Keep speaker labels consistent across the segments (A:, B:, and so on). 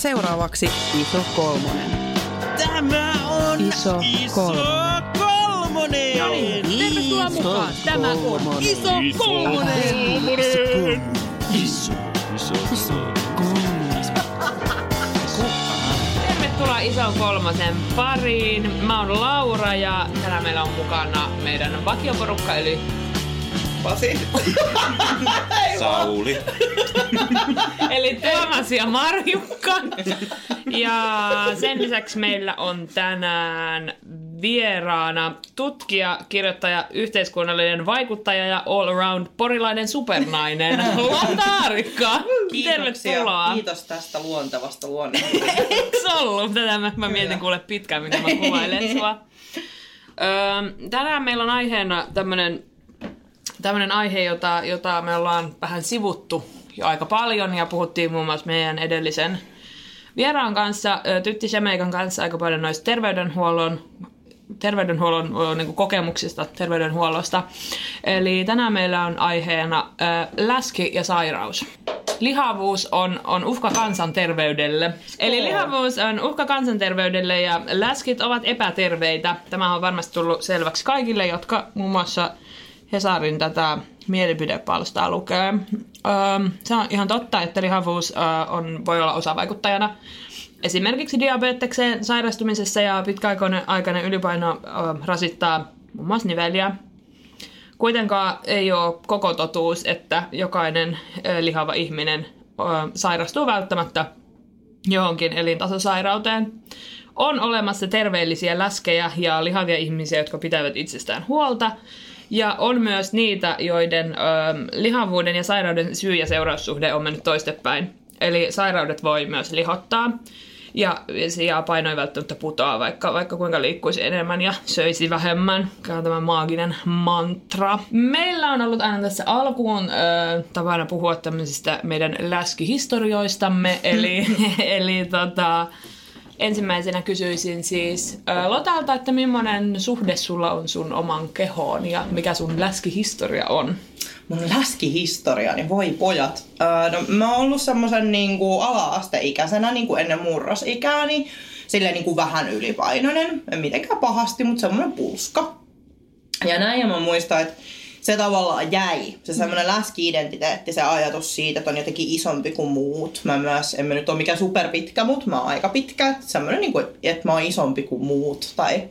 A: seuraavaksi Iso Kolmonen.
B: Tämä on
A: Iso Kolmonen.
B: kolmonen.
C: No niin, tervetuloa mukaan. Tämä on Iso Kolmonen.
B: Iso, iso,
C: Tervetuloa Ison kolmosen pariin. Mä oon Laura ja tänään meillä on mukana meidän vakioporukka eli
A: Pasi.
D: Sauli.
C: Eli Tuomas ja Marjukka. Ja sen lisäksi meillä on tänään vieraana tutkija, kirjoittaja, yhteiskunnallinen vaikuttaja ja all-around porilainen supernainen Lotta Arikka. Tervetuloa.
A: Kiitos tästä luontevasta luonnosta.
C: Eiks ollut? Tätä mä, mä mietin kuule pitkään, miten mä kuvailen sua. Öö, tänään meillä on aiheena tämmönen, tämmönen aihe, jota, jota me ollaan vähän sivuttu jo aika paljon ja puhuttiin muun muassa meidän edellisen vieraan kanssa, Tytti Semeikan kanssa aika paljon noista terveydenhuollon terveydenhuollon niin kuin kokemuksista terveydenhuollosta. Eli tänään meillä on aiheena ö, läski ja sairaus. Lihavuus on, on uhka kansanterveydelle. Eli lihavuus on uhka kansanterveydelle ja läskit ovat epäterveitä. Tämä on varmasti tullut selväksi kaikille, jotka muun muassa Hesarin tätä mielipidepalstaa lukee. Öö, se on ihan totta, että lihavuus öö, on, voi olla osavaikuttajana esimerkiksi diabetekseen sairastumisessa ja pitkäaikainen aikainen ylipaino öö, rasittaa muun muassa niveliä. Kuitenkaan ei ole koko totuus, että jokainen ö, lihava ihminen ö, sairastuu välttämättä johonkin elintasosairauteen. On olemassa terveellisiä läskejä ja lihavia ihmisiä, jotka pitävät itsestään huolta. Ja on myös niitä, joiden ö, lihavuuden ja sairauden syy- ja seuraussuhde on mennyt toistepäin. Eli sairaudet voi myös lihottaa. Ja, ja paino ei välttämättä putoa, vaikka, vaikka kuinka liikkuisi enemmän ja söisi vähemmän. Tämä on tämä maaginen mantra. Meillä on ollut aina tässä alkuun ö, tapana puhua tämmöisistä meidän läskihistorioistamme. Eli, eli tota, ensimmäisenä kysyisin siis ö, Lotalta, että millainen suhde sulla on sun oman kehoon ja mikä sun läskihistoria on?
A: Mun läskihistoria, niin voi pojat. Öö, no, mä oon ollut semmoisen niin kuin ala-asteikäisenä niin kuin ennen murrosikääni. Silleen niin kuin vähän ylipainoinen. En mitenkään pahasti, mutta semmoinen pulska. Ja näin ja mä muistan, että se tavallaan jäi. Se semmoinen läski-identiteetti, se ajatus siitä, että on jotenkin isompi kuin muut. Mä myös, en mä nyt ole mikään superpitkä, mutta mä oon aika pitkä. Semmoinen, niin kuin, että mä oon isompi kuin muut tai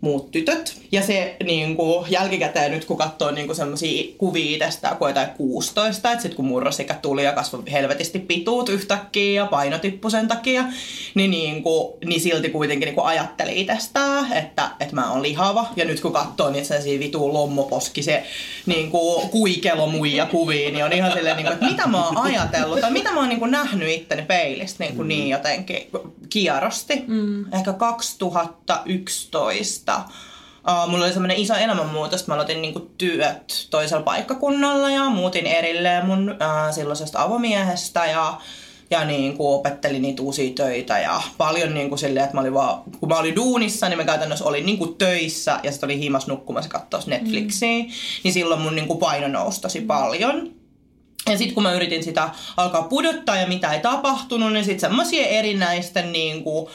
A: muut tytöt. Ja se niin kuin, jälkikäteen nyt kun katsoo niin semmoisia kuvia itsestä, kun jotain 16, että sitten kun murrosikä tuli ja kasvoi helvetisti pituut yhtäkkiä ja paino tippui sen takia, niin, niin, kuin, niin silti kuitenkin niin kuin ajatteli itsestään, että, että mä oon lihava. Ja nyt kun katsoo niitä sellaisia vituun lommoposki, se niin kuin, kuikelo muija kuvia, niin on ihan silleen, niin kuin, että mitä mä oon ajatellut tai mitä mä oon niin kuin, nähnyt itteni peilistä niin, kuin, niin jotenkin kierrosti. Mm. Ehkä 2011 Uh, mulla oli semmoinen iso elämänmuutos, mä aloitin niinku työt toisella paikkakunnalla ja muutin erilleen mun uh, silloisesta avomiehestä ja ja niin kuin opettelin niitä uusia töitä ja paljon niin kuin silleen, että mä olin vaan, kun mä olin duunissa, niin mä käytännössä olin niin kuin töissä ja sitten olin himas nukkumassa katsoa Netflixiä, mm. niin silloin mun niin kuin paino nousi tosi paljon. Ja sitten kun mä yritin sitä alkaa pudottaa ja mitä ei tapahtunut, niin sitten semmoisia erinäisten niin kuin,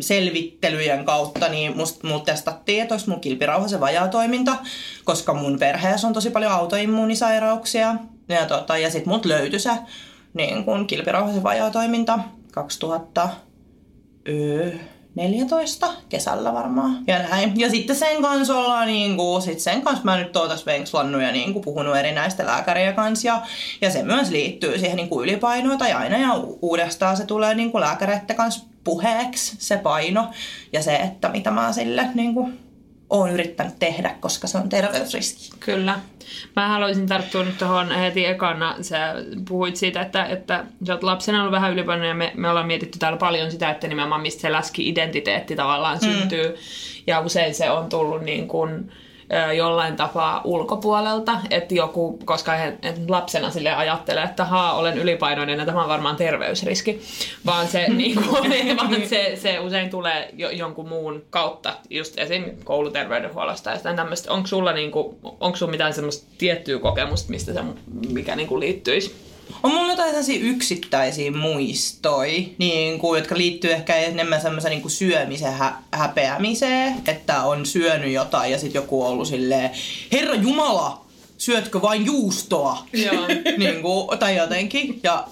A: selvittelyjen kautta, niin musta mut testattiin, että olisi mun kilpirauhasen vajaatoiminta, koska mun perheessä on tosi paljon autoimmuunisairauksia. Ja, tota, ja sitten mut löytyi se niin kun kilpirauhasen vajaatoiminta 2014 kesällä varmaan. Ja näin. Ja sitten sen kanssa ollaan niin kuin, sit sen kanssa mä nyt oon tässä venkslannut ja niin kuin puhunut erinäistä lääkäriä kanssa. Ja, ja se myös liittyy siihen niin kuin ylipainoon tai aina ja uudestaan se tulee niin kuin lääkäreiden kanssa puheeksi se paino ja se, että mitä mä sille niin oon yrittänyt tehdä, koska se on terveysriski.
C: Kyllä. Mä haluaisin tarttua nyt tuohon heti ekana. Sä puhuit siitä, että, että sä oot lapsena ollut vähän ylipainoinen ja me, me ollaan mietitty täällä paljon sitä, että nimenomaan mistä se läski-identiteetti tavallaan mm. syntyy. Ja usein se on tullut niin kuin, jollain tapaa ulkopuolelta, että joku, koska he, et lapsena sille ajattelee, että haa, olen ylipainoinen ja tämä on varmaan terveysriski, vaan se, niin kuin, vaan se, se usein tulee jo, jonkun muun kautta, just esim. kouluterveydenhuollosta ja tämmöistä. Onko sulla, niin kuin, onko sulla mitään semmoista tiettyä kokemusta, mistä se, mikä niin kuin liittyisi?
A: On mulla jotain sellaisia yksittäisiä muistoi, niin kuin, jotka liittyy ehkä enemmän semmoisen niin syömisen hä- häpeämiseen, että on syönyt jotain ja sitten joku on ollut silleen, Herra Jumala, syötkö vain juustoa?
C: Joo.
A: niin kuin, tai jotenkin. Ja,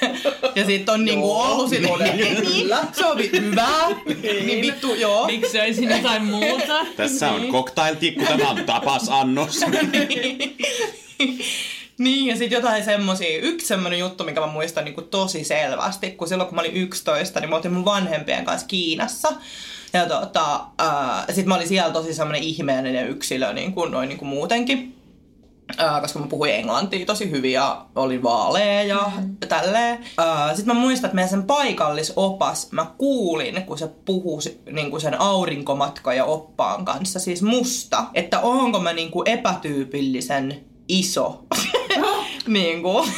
A: ja sitten on niin kuin ollut silleen,
D: todella.
A: niin, se on hyvä. niin vittu, joo.
C: Miksi söisin jotain muuta?
E: Tässä on cocktailtikku, tämä on tapasannos.
A: Niin, ja sitten jotain semmosia. Yksi semmonen juttu, mikä mä muistan niin kuin tosi selvästi, kun silloin kun mä olin 11, niin mä oltiin mun vanhempien kanssa Kiinassa. Ja tota, ää, sit mä olin siellä tosi semmonen ihmeellinen yksilö niin kuin, noin niin kuin muutenkin. Ää, koska mä puhuin englantia tosi hyvin ja olin vaalea ja mm-hmm. tälleen. Sitten mä muistan, että meidän sen paikallisopas, mä kuulin, kun se puhui niin kuin sen aurinkomatka ja oppaan kanssa, siis musta, että onko mä niin kuin epätyypillisen iso. niin kuin,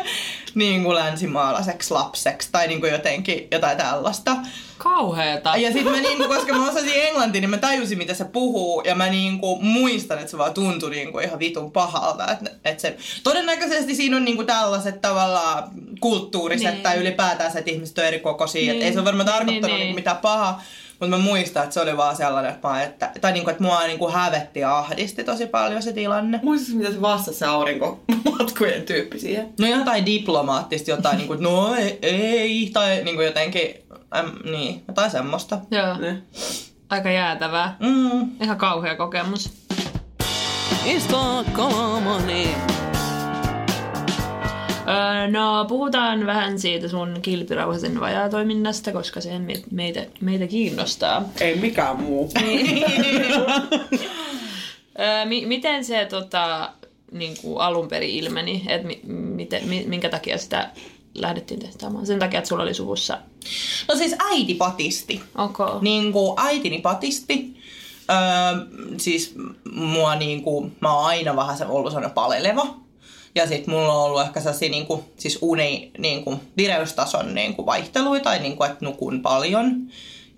A: niin kuin länsimaalaiseksi lapseksi tai niin kuin jotenkin jotain tällaista.
C: Kauheeta.
A: Ja sitten mä niinku, koska mä osasin englantia, niin mä tajusin, mitä se puhuu. Ja mä niinku muistan, että se vaan tuntui niinku ihan vitun pahalta. Että et se, todennäköisesti siinä on niinku tällaiset tavallaan kulttuuriset
C: Niin.
A: tai ylipäätään se, että ihmiset on eri kokoisia.
C: Niin.
A: Että ei se ole varmaan
C: Niin,
A: tarkoittanut
C: niin,
A: niinku
C: niin.
A: mitään pahaa. Mutta mä muistan, että se oli vaan sellainen, että, mä, että, tai niinku, että mua niinku hävetti ja ahdisti tosi paljon se tilanne.
D: Muistatko, mitä se vastasi se aurinkomatkojen tyyppi siihen?
A: No jotain diplomaattista, jotain niinku, että no ei, ei tai niinku jotenkin, äm, niin, jotain semmoista.
C: Joo.
D: Ne.
C: Aika jäätävää.
A: Mm.
C: Ihan kauhea kokemus.
B: Isto kolmonen.
C: Öö, no, puhutaan vähän siitä sun kilpirauhasen vajaatoiminnasta, koska se me- meitä, meitä kiinnostaa.
D: Ei mikään muu.
C: Öö, mi- miten se tota, niin kuin alun perin ilmeni, että mi- miten, mi- minkä takia sitä lähdettiin testaamaan? Sen takia, että sulla oli suvussa.
A: No siis äiti patisti.
C: Okay.
A: Niin kuin äitini patisti. Öö, siis mua niin kuin, mä oon aina vähän se ollut sellainen paleleva. Ja sit mulla on ollut ehkä sellaisia niin kuin, siis uni, niin kuin, vireystason niin kuin vaihteluita, tai niin kuin, että nukun paljon.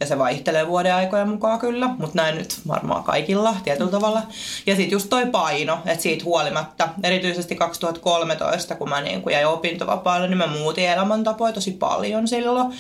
A: Ja se vaihtelee vuoden aikojen mukaan kyllä, mutta näin nyt varmaan kaikilla tietyllä tavalla. Ja sitten just toi paino, että siitä huolimatta, erityisesti 2013, kun mä niin kuin jäin opintovapaalle, niin mä muutin elämäntapoja tosi paljon silloin.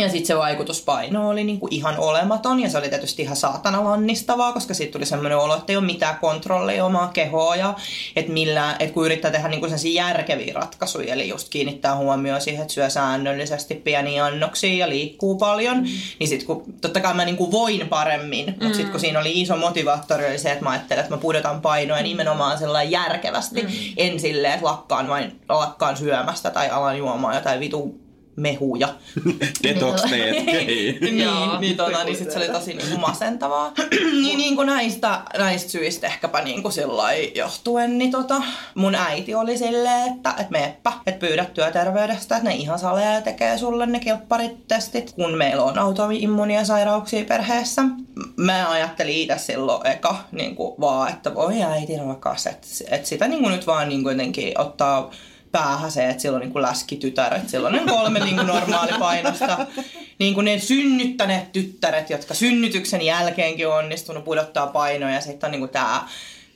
A: Ja sitten se vaikutuspaino oli niinku ihan olematon ja se oli tietysti ihan saatana lannistavaa, koska siitä tuli semmoinen olo, että ei ole mitään kontrollia omaa kehoa ja että että kun yrittää tehdä niinku sellaisia järkeviä ratkaisuja, eli just kiinnittää huomioon siihen, että syö säännöllisesti pieniä annoksia ja liikkuu paljon, mm. niin sitten kun totta kai mä niinku voin paremmin, mutta sitten kun siinä oli iso motivaattori oli se, että mä ajattelin, että mä pudotan painoa nimenomaan sellainen järkevästi, mm. en silleen, että lakkaan vain lakkaan syömästä tai alan juomaan jotain vitu mehuja.
E: Detox-teet.
A: niin,
C: Joo.
A: niin, tota, niin sit se oli tosi niinku masentavaa. niin, niin kuin näistä, näistä syistä ehkäpä niin kuin sillai johtuen, niin tota, mun äiti oli silleen, että et meepä, että pyydä työterveydestä, että ne ihan salee tekee sulle ne kilpparitestit, kun meillä on autoimmuunia sairauksia perheessä. Mä ajattelin itse silloin eka niin kuin vaan, että voi äiti rakas, että, että sitä niin kuin nyt vaan niin kuin jotenkin ottaa päähän se, että silloin niin läskitytäret, silloin on kolme niin kuin normaalipainosta. Niin kuin ne synnyttäneet tyttäret, jotka synnytyksen jälkeenkin on onnistunut pudottaa painoa ja sitten on niin kuin tämä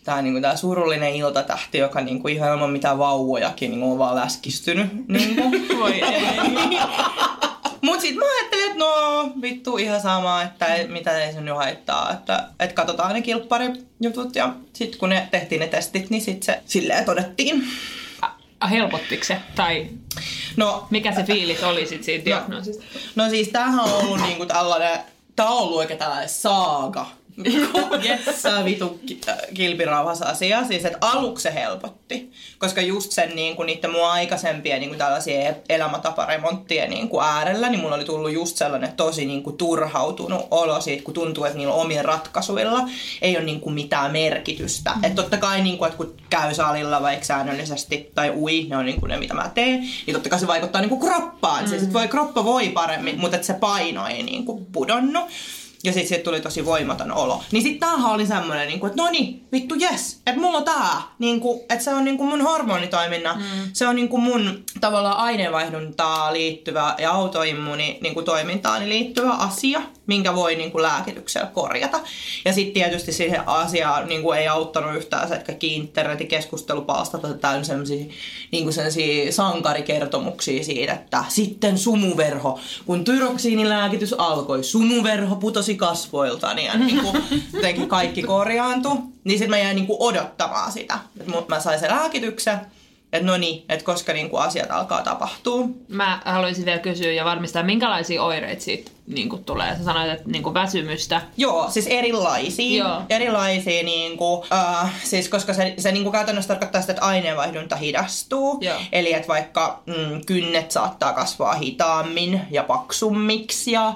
A: Tää, niinku, tää surullinen iltatähti, joka niinku, ihan ilman mitään vauvojakin niinku, on vaan läskistynyt. Niinku.
C: Voi.
A: Mut sit mä ajattelin, että no vittu ihan sama, että ei- mitä ei se nyt haittaa, että, että katsotaan ne kilpparijutut ja sit kun ne tehtiin ne testit, niin sit se silleen todettiin.
C: Helpottiko se? Tai
A: No,
C: mikä se fiilis oli sit siitä diagnoosista?
A: No siis tämähän on ollut niinku tällainen, tää on ollut oikein tällainen saaga. Yes. Tää vitu ki- äh, kilpirauhas asia. Siis että aluksi se helpotti. Koska just sen niinku, niiden mun aikaisempien niinku, tällaisia elämäntaparemonttien niinku, äärellä, niin mulla oli tullut just sellainen tosi niinku, turhautunut olo siitä, kun tuntuu, että niillä omien ratkaisuilla ei ole niinku, mitään merkitystä. Mm. Että totta kai, niinku, että kun käy salilla vaikka säännöllisesti tai ui, ne on niinku, ne mitä mä teen, niin totta kai se vaikuttaa niinku, kroppaan. Mm. Se sit voi, kroppa voi paremmin, mutta että se paino ei niinku, pudonnut. Ja sitten siitä tuli tosi voimaton olo. Niin sitten tämähän oli semmoinen, niin kuin, että no niin, vittu jes, että mulla on tää. Niin kuin, että se on niin kuin mun hormonitoiminnan, mm. se on niin kuin mun tavallaan aineenvaihduntaa liittyvä ja autoimmuuni niin kuin toimintaani liittyvä asia, minkä voi niin kuin lääkityksellä korjata. Ja sitten tietysti siihen asiaan niin kuin ei auttanut yhtään se, että kaikki internetin keskustelupalstat on täynnä sellaisia niin kuin sellaisia sankarikertomuksia siitä, että sitten sumuverho, kun tyroksiinilääkitys alkoi, sumuverho putosi kasvoiltani ja niin kuin, jotenkin kaikki korjaantui. Niin sitten mä jäin niin kuin odottamaan sitä, että mä sain sen lääkityksen, että no niin, että koska niin kuin asiat alkaa tapahtua.
C: Mä haluaisin vielä kysyä ja varmistaa, minkälaisia oireita siitä niin kuin tulee. Sä sanoit, että niin kuin väsymystä.
A: Joo, siis erilaisia.
C: Joo.
A: Erilaisia, niin kuin, uh, siis koska se, se niin kuin käytännössä tarkoittaa sitä, että aineenvaihdunta hidastuu.
C: Joo.
A: Eli että vaikka mm, kynnet saattaa kasvaa hitaammin ja paksummiksi ja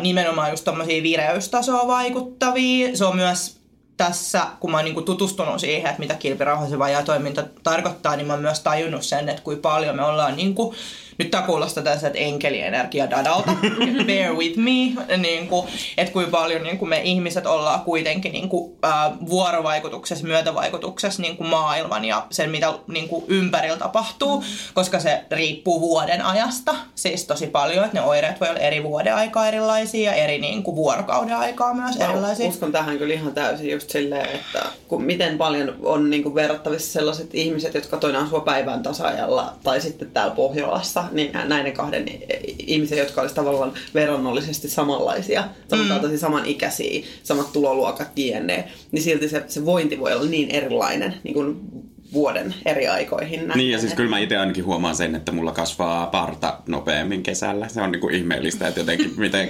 A: nimenomaan just tommosia vireystasoa vaikuttavia. Se on myös tässä, kun mä oon niinku tutustunut siihen, että mitä kilpirauhasen vajaa toiminta tarkoittaa, niin mä oon myös tajunnut sen, että kuinka paljon me ollaan niinku, nyt tää kuulostaa tässä, että enkelienergia dadalta, bear with me, niin kuin, että kuinka paljon niin kuin me ihmiset ollaan kuitenkin niin kuin, äh, vuorovaikutuksessa, myötävaikutuksessa niin kuin maailman ja sen, mitä niin kuin ympärillä tapahtuu, mm. koska se riippuu vuoden ajasta, siis tosi paljon, että ne oireet voi olla eri vuoden aikaa erilaisia ja eri niin kuin vuorokauden aikaa myös
D: Mä
A: erilaisia.
D: uskon tähän kyllä ihan täysin just silleen, että kun miten paljon on niin kuin verrattavissa sellaiset ihmiset, jotka toinen asuu päivän tasajalla tai sitten täällä Pohjolassa, niin näiden kahden ihmisen, jotka olisivat tavallaan verrannollisesti samanlaisia, samankaltaisia, samanikäisiä, samat tuloluokat, jne, niin silti se, se vointi voi olla niin erilainen niin kuin vuoden eri aikoihin. nähden.
E: Niin ja siis kyllä mä itse ainakin huomaan sen, että mulla kasvaa parta nopeammin kesällä. Se on niinku ihmeellistä, että jotenkin miten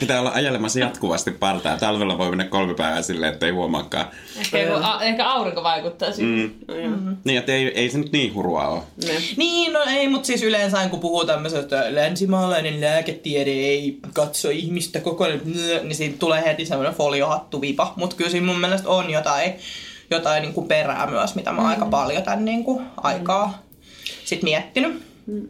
E: pitää olla ajelemassa jatkuvasti partaa. Talvella voi mennä kolme päivää silleen, että ei huomaakaan.
C: Ehkä, joku, a, ehkä aurinko vaikuttaa siihen. Mm.
E: Mm. Niin, että ei, ei se nyt niin hurua ole.
D: Ne.
A: Niin, no ei, mutta siis yleensä kun puhuu tämmöisestä länsimaalainen lääketiede ei katso ihmistä koko ajan, niin siitä tulee heti semmoinen foliohattuvipa. Mutta kyllä siinä mun mielestä on jotain, jotain niin kuin perää myös, mitä mä oon aika paljon tämän niin kuin aikaa sit miettinyt.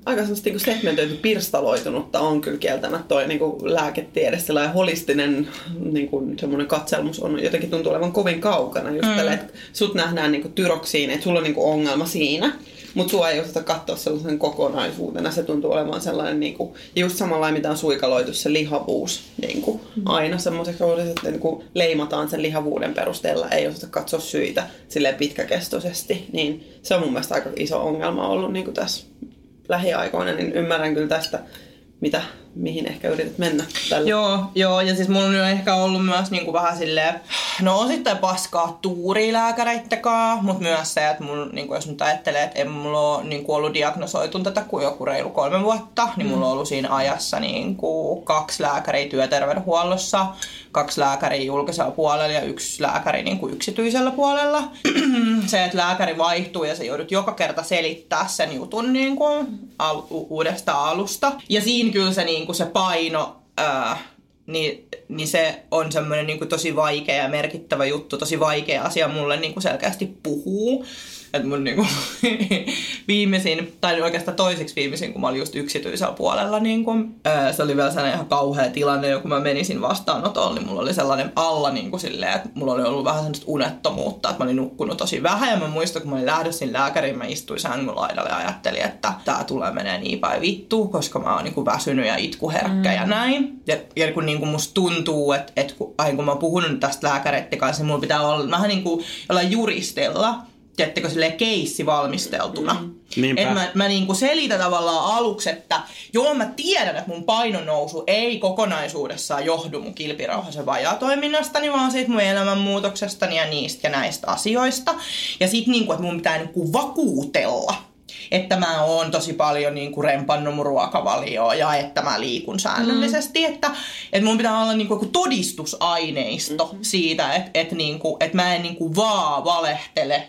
D: Aika semmoista niin segmentoitu pirstaloitunutta on kyllä kieltämättä toi niin kuin lääketiede. Sellainen holistinen niin kuin semmoinen katselmus on jotenkin tuntuu olevan kovin kaukana. Just mm. tällä, että sut nähdään niin kuin tyroksiin, että sulla on niin kuin ongelma siinä. Mutta sua ei osata katsoa sellaisen kokonaisuutena. Se tuntuu olevan sellainen, niin kuin, just samalla mitä on suikaloitu se lihavuus. Niin kuin, aina semmoiseksi, että niin kuin, leimataan sen lihavuuden perusteella. Ei osata katsoa syitä silleen pitkäkestoisesti. Niin se on mun mielestä aika iso ongelma ollut niin kuin tässä lähiaikoina. Niin ymmärrän kyllä tästä, mitä, mihin ehkä yrität mennä tällä.
A: Joo, joo, ja siis mulla on jo ehkä ollut myös niinku vähän silleen, no osittain paskaa tuurilääkäreittäkaan, mutta myös se, että mulla, niinku, jos nyt ajattelee, että en mulla ole niinku, ollut diagnosoitu tätä kuin joku reilu kolme vuotta, niin mulla on ollut siinä ajassa niinku, kaksi lääkäriä työterveydenhuollossa, kaksi lääkäriä julkisella puolella ja yksi lääkäri niinku, yksityisellä puolella. se, että lääkäri vaihtuu ja se joudut joka kerta selittää sen jutun niinku, al- u- uudesta alusta. Ja siinä kyllä se, niinku, se paino ää, niin, niin se on semmoinen niin tosi vaikea ja merkittävä juttu, tosi vaikea asia mulle niin kuin selkeästi puhuu. Että mun niin kuin, viimeisin, tai oikeastaan toiseksi viimeisin, kun mä olin just yksityisellä puolella, niin kuin, ää, se oli vielä sellainen ihan kauhea tilanne, kun mä menisin vastaanotolle, niin mulla oli sellainen alla niin kuin silleen, että mulla oli ollut vähän sellaista unettomuutta, että mä olin nukkunut tosi vähän. Ja mä muistan, kun mä olin lähdössä lääkäriin, mä istuin sängyn laidalle ja ajattelin, että tää tulee menee niin päin vittu, koska mä oon niin kuin väsynyt ja itkuherkkä mm. ja näin. Ja, ja kun niin kuin musta tuntuu, että, että kun, kun mä oon puhunut tästä lääkäreiden kanssa, niin mulla pitää olla vähän niin kuin jollain juristilla, tiedättekö, silleen keissi valmisteltuna. Mm. Et mä, mä niinku selitän tavallaan aluksi, että joo mä tiedän, että mun painon nousu ei kokonaisuudessaan johdu mun kilpirauhasen vajaatoiminnastani, vaan siitä mun elämänmuutoksestani ja niistä ja näistä asioista. Ja sit niinku, että mun pitää niinku vakuutella, että mä oon tosi paljon niin kuin rempannut mun ruokavalioa ja että mä liikun säännöllisesti. Mm. Että, että mun pitää olla niin kuin todistusaineisto mm-hmm. siitä, että, että, niin kuin, että mä en niin kuin vaan valehtele.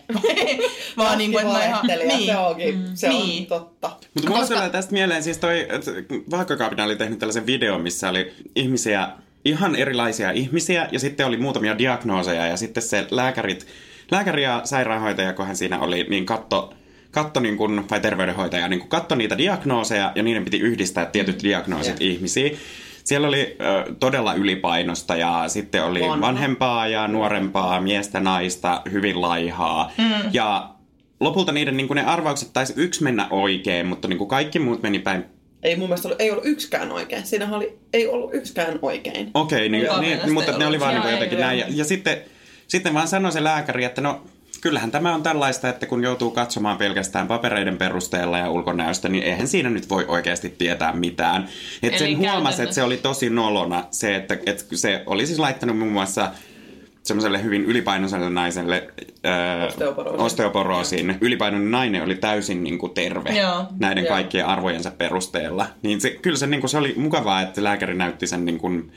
A: vaan niin kuin, että mä ihan...
D: Niin. Se onkin, se
A: Niin.
D: on totta.
E: Mutta mulla tulee tästä mieleen siis toi, että Vaakakaapina oli tehnyt tällaisen videon, missä oli ihmisiä, ihan erilaisia ihmisiä, ja sitten oli muutamia diagnooseja, ja sitten se lääkärit, lääkäri ja sairaanhoitaja, kun hän siinä oli, niin katto, katto niin kun, vai terveydenhoitaja, niin kun katto niitä diagnooseja, ja niiden piti yhdistää tietyt diagnoosit ihmisiin. siellä oli ö, todella ylipainosta ja sitten oli
D: Vanha.
E: vanhempaa ja nuorempaa, miestä, naista, hyvin laihaa. Mm. Ja lopulta niiden niin kuin ne arvaukset taisi yksi mennä oikein, mutta niin kuin kaikki muut meni päin
D: Ei mun mielestä ollut, ei ollut yksikään oikein. Siinähän oli, ei ollut yksikään oikein.
E: Okei, niin,
A: Kukaan
E: niin,
A: mielestä
E: mutta ne oli vaan niin jotenkin näin. Ja, ja sitten, sitten vaan sanoi se lääkäri, että no kyllähän tämä on tällaista, että kun joutuu katsomaan pelkästään papereiden perusteella ja ulkonäöstä, niin eihän siinä nyt voi oikeasti tietää mitään. Että
C: Eli
E: sen huomasi, että se oli tosi nolona se, että, että se oli siis laittanut muun muassa semmoiselle hyvin ylipainoiselle naiselle öö,
D: Osteoporoosin.
E: osteoporoosin. Ylipainoinen nainen oli täysin niin kuin terve
A: Joo,
E: näiden
D: joo.
E: kaikkien arvojensa perusteella. Niin se, kyllä se, niin kuin, se oli mukavaa, että lääkäri näytti sen niin kuin,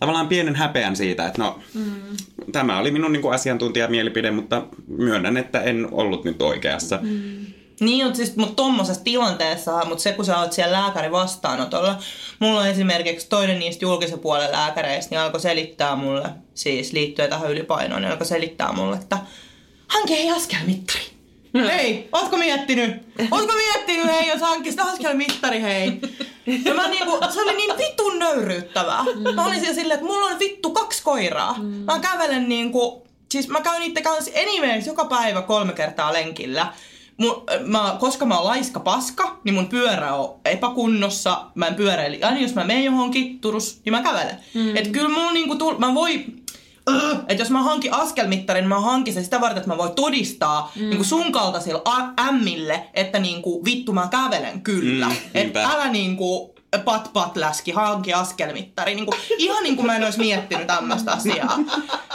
E: tavallaan pienen häpeän siitä, että no, mm. tämä oli minun niin kuin asiantuntijamielipide, mutta myönnän, että en ollut nyt oikeassa. Mm.
A: Niin, mutta siis, mut tommosessa tilanteessa, mutta se kun sä oot siellä lääkäri vastaanotolla, mulla on esimerkiksi toinen niistä julkisen puolen lääkäreistä, niin alkoi selittää mulle, siis liittyen tähän ylipainoon, niin alkoi selittää mulle, että hanke hei askelmittari. Hei, ootko miettinyt? Ootko miettinyt, hei, jos hankkisi askelmittari, hei? Ja mä niinku, se oli niin vitun nöyryyttävää. Mä olin siellä silleen, että mulla on vittu kaksi koiraa. Mä kävelen niinku, siis mä käyn niiden kanssa anyways joka päivä kolme kertaa lenkillä. Mun, mä, koska mä oon laiska paska, niin mun pyörä on epäkunnossa. Mä en pyöräili. Aina jos mä menen johonkin Turus, niin mä kävelen. Mm. Et kyllä mun niinku, mä voi että jos mä hankin askelmittarin, niin mä hankin sen sitä varten, että mä voin todistaa mm. niin sun kaltaisille ämmille, että niin kuin, vittu mä kävelen kyllä.
E: Mm,
A: että älä niin kuin, pat pat läski, hanki askelmittari. Niin kuin, ihan niin kuin mä en olisi miettinyt tämmöistä asiaa.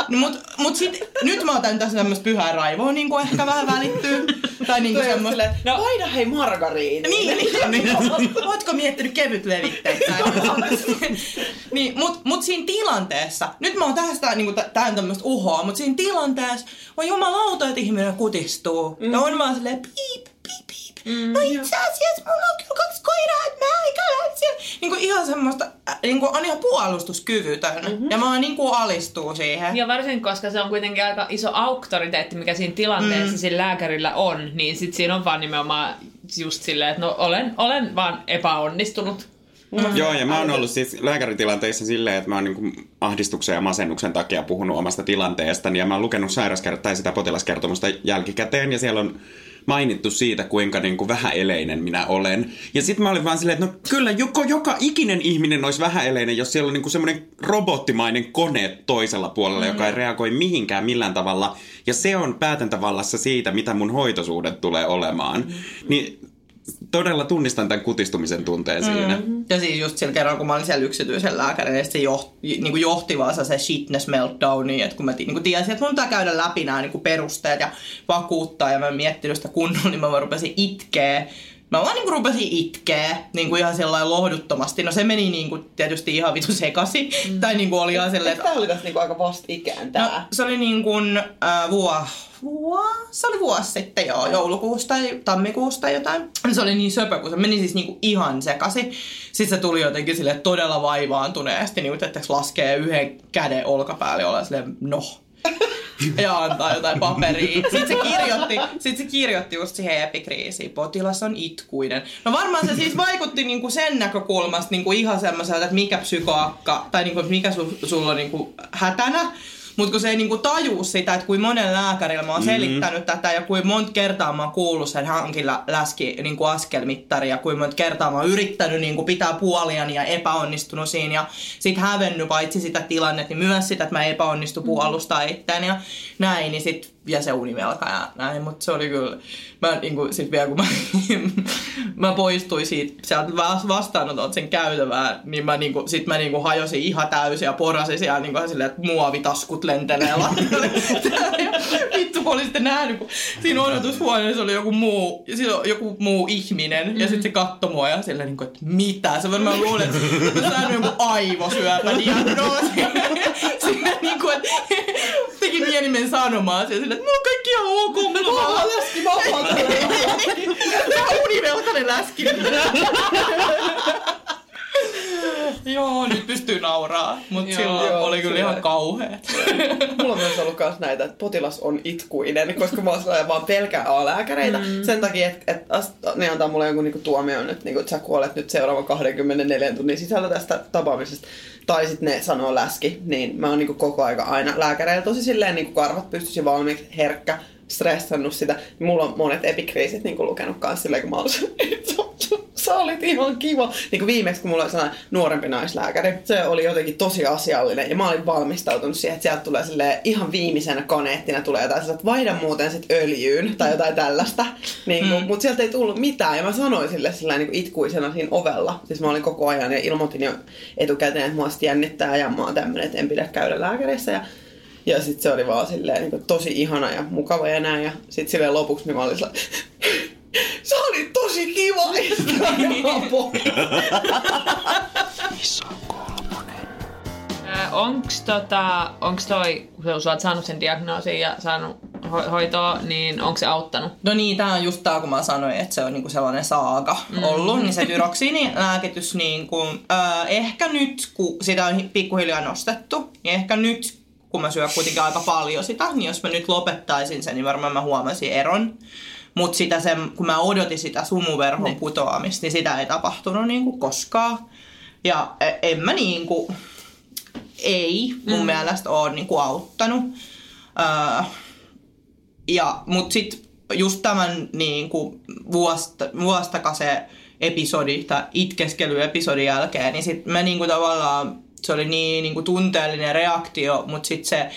A: No, mut, mut sit, nyt mä otan tässä tämmöistä pyhää raivoa, niin kuin ehkä vähän välittyy. Tai niin kuin semmoista.
C: No.
D: Vaihda hei margariini.
A: Niin, niin. Ootko miettinyt kevyt levitteitä? niin, mut, mut siinä tilanteessa, nyt mä oon tästä niinku, t- tää on tämmöstä uhoa, mut siinä tilanteessa on jumalauta, että ihminen kutistuu. Mm. Ja on vaan silleen piip. Mm, no itse asiassa mulla on kyllä kaksi koiraa, että mä eikä siellä. Niinku ihan semmoista, äh, niinku on ihan puolustuskyvytön. Mm-hmm. Ja mä oon niinku alistuu siihen.
C: Ja varsinkin, koska se on kuitenkin aika iso auktoriteetti, mikä siinä tilanteessa mm. sillä lääkärillä on, niin sit siinä on vaan nimenomaan just silleen, että no olen, olen vaan epäonnistunut.
E: Mm. Joo, ja mä oon ollut siis lääkäritilanteissa silleen, että mä oon niin ahdistuksen ja masennuksen takia puhunut omasta tilanteestani, ja mä oon lukenut sairaskert- tai sitä potilaskertomusta jälkikäteen, ja siellä on mainittu siitä, kuinka niin kuin vähäeleinen minä olen. Ja sitten mä olin vaan silleen, että no kyllä joko, joka ikinen ihminen olisi vähäeleinen, jos siellä on niin kuin semmoinen robottimainen kone toisella puolella, mm. joka ei reagoi mihinkään millään tavalla. Ja se on päätäntävallassa siitä, mitä mun hoitosuhde tulee olemaan. Mm. Niin todella tunnistan tämän kutistumisen tunteen mm. siinä.
A: Ja siis just sillä kerran, kun mä olin siellä yksityisen lääkärin, niin se johti, niin kuin johti vaan se shitness meltdowniin, että kun mä niin kuin tiesin, että mun pitää käydä läpi nämä niin kuin perusteet ja vakuuttaa, ja mä en miettinyt sitä kunnolla, niin mä vaan rupesin itkeä. Mä vaan niin kuin rupesin itkeä niin kuin ihan sellainen lohduttomasti. No se meni niin kuin tietysti ihan vitu sekasi. Mm. Tai niin kuin oli ihan silleen,
D: Eikö tää oli tässä niinku aika vastikään
A: No,
D: tää?
A: se oli niin kuin äh, vuo, vuo, se oli vuosi sitten joo, joulukuusta tai tammikuusta jotain. Se oli niin söpö, kun se meni siis niinku ihan sekasi. Sitten se tuli jotenkin sille todella vaivaantuneesti, niin että laskee yhden käden olkapäälle ja olla silleen, no. ja antaa jotain paperia. Sitten se kirjoitti, sit se kirjoitti just siihen epikriisiin. Potilas on itkuinen. No varmaan se siis vaikutti niinku sen näkökulmasta niinku ihan semmoiselta, että mikä psykoakka, tai niinku, mikä su, sulla on niinku hätänä. Mutta kun se ei niinku tajuu sitä, että kuin monen lääkärillä mä oon selittänyt mm-hmm. tätä ja kuin monta kertaa mä oon kuullut sen hankilla läski niinku askelmittari ja kuin monta kertaa mä oon yrittänyt niinku pitää puoliani ja epäonnistunut siinä ja sit hävennyt paitsi sitä tilannetta, niin myös sitä, että mä epäonnistu puolustaa itseäni ja näin, niin sit ja se univelka ja näin, mutta se oli kyllä, mä niinku sit vielä kun mä, mä poistuin siitä sieltä vas- vastaanotolta sen käytävään, niin mä niinku, sit mä niinku hajosin ihan täysin ja porasin siellä niinku silleen, että muovitaskut lentelee lattialle. Vittu kun oli sitten nähnyt, kun siinä odotushuoneessa oli joku muu, ja on joku muu ihminen, mm-hmm. ja sitten se katsoi mua ja silleen niinku, että mitä? Se varmaan luulee, että mä saanut joku aivosyöpädiagnoosi. Silleen niinku, että mennä sanomaan siellä silleen, että on kaikki ihan ok, mulla on vaan
D: läski, mä oon
A: Tämä univelkainen läski. Joo, nyt pystyy nauraa, mutta silloin
D: Joo,
A: oli kyllä ihan kauheat.
D: Mulla on myös ollut kans näitä, että potilas on itkuinen, koska mä oon vaan pelkää A-lääkäreitä. Mm. Sen takia, että et, ne antaa mulle jonkun niinku tuomion, että niinku, että sä kuolet nyt seuraavan 24 tunnin sisällä tästä tapaamisesta. Tai sitten ne sanoo läski, niin mä oon niinku koko aika aina lääkäreillä tosi silleen niinku karvat pystyisi valmiiksi herkkä, stressannut sitä. Mulla on monet epikriisit niinku lukenut kanssa silleen, kun mä että sä, olit ihan kiva. Niin kuin viimeksi, kun mulla oli sellainen nuorempi naislääkäri, se oli jotenkin tosi asiallinen ja mä olin valmistautunut siihen, että sieltä tulee silleen ihan viimeisenä kaneettina tulee jotain sellaista, että vaihda muuten sit öljyyn tai jotain tällaista. Niin kuin, mm. Mutta sieltä ei tullut mitään ja mä sanoin sille sillä niin itkuisena siinä ovella. Siis mä olin koko ajan ja ilmoitin jo etukäteen, että mua jännittää ja mä oon tämmönen, että en pidä käydä lääkärissä. Ja ja sitten se oli vaan silleen niin tosi ihana ja mukava ja näin. Ja sitten silleen lopuksi niin mä olin sellainen, sä olit tosi kiva! Olin ihan pois.
C: Ö, onks, tota, onks toi, kun sä oot saanut sen diagnoosin ja saanut ho- hoitoa, niin onko se auttanut?
A: No niin, tää on just tää, kun mä sanoin, että se on niinku sellainen saaga mm. ollut, niin se tyroksiinilääkitys niinku, äh, ehkä nyt, kun sitä on pikkuhiljaa nostettu, niin ehkä nyt, kun mä syön kuitenkin aika paljon sitä, niin jos mä nyt lopettaisin sen, niin varmaan mä huomasin eron. Mutta sitä sen, kun mä odotin sitä sumuverhon niin. putoamista, niin sitä ei tapahtunut niinku koskaan. Ja e- en mä niinku, ei mun mm. mielestä ole niinku auttanut. Öö, ja, mut sit just tämän niin kuin vuosta, vuostakase episodi tai itkeskelyepisodin jälkeen, niin sit mä niin kuin tavallaan, se oli niin, niin kuin tunteellinen reaktio, mutta sit se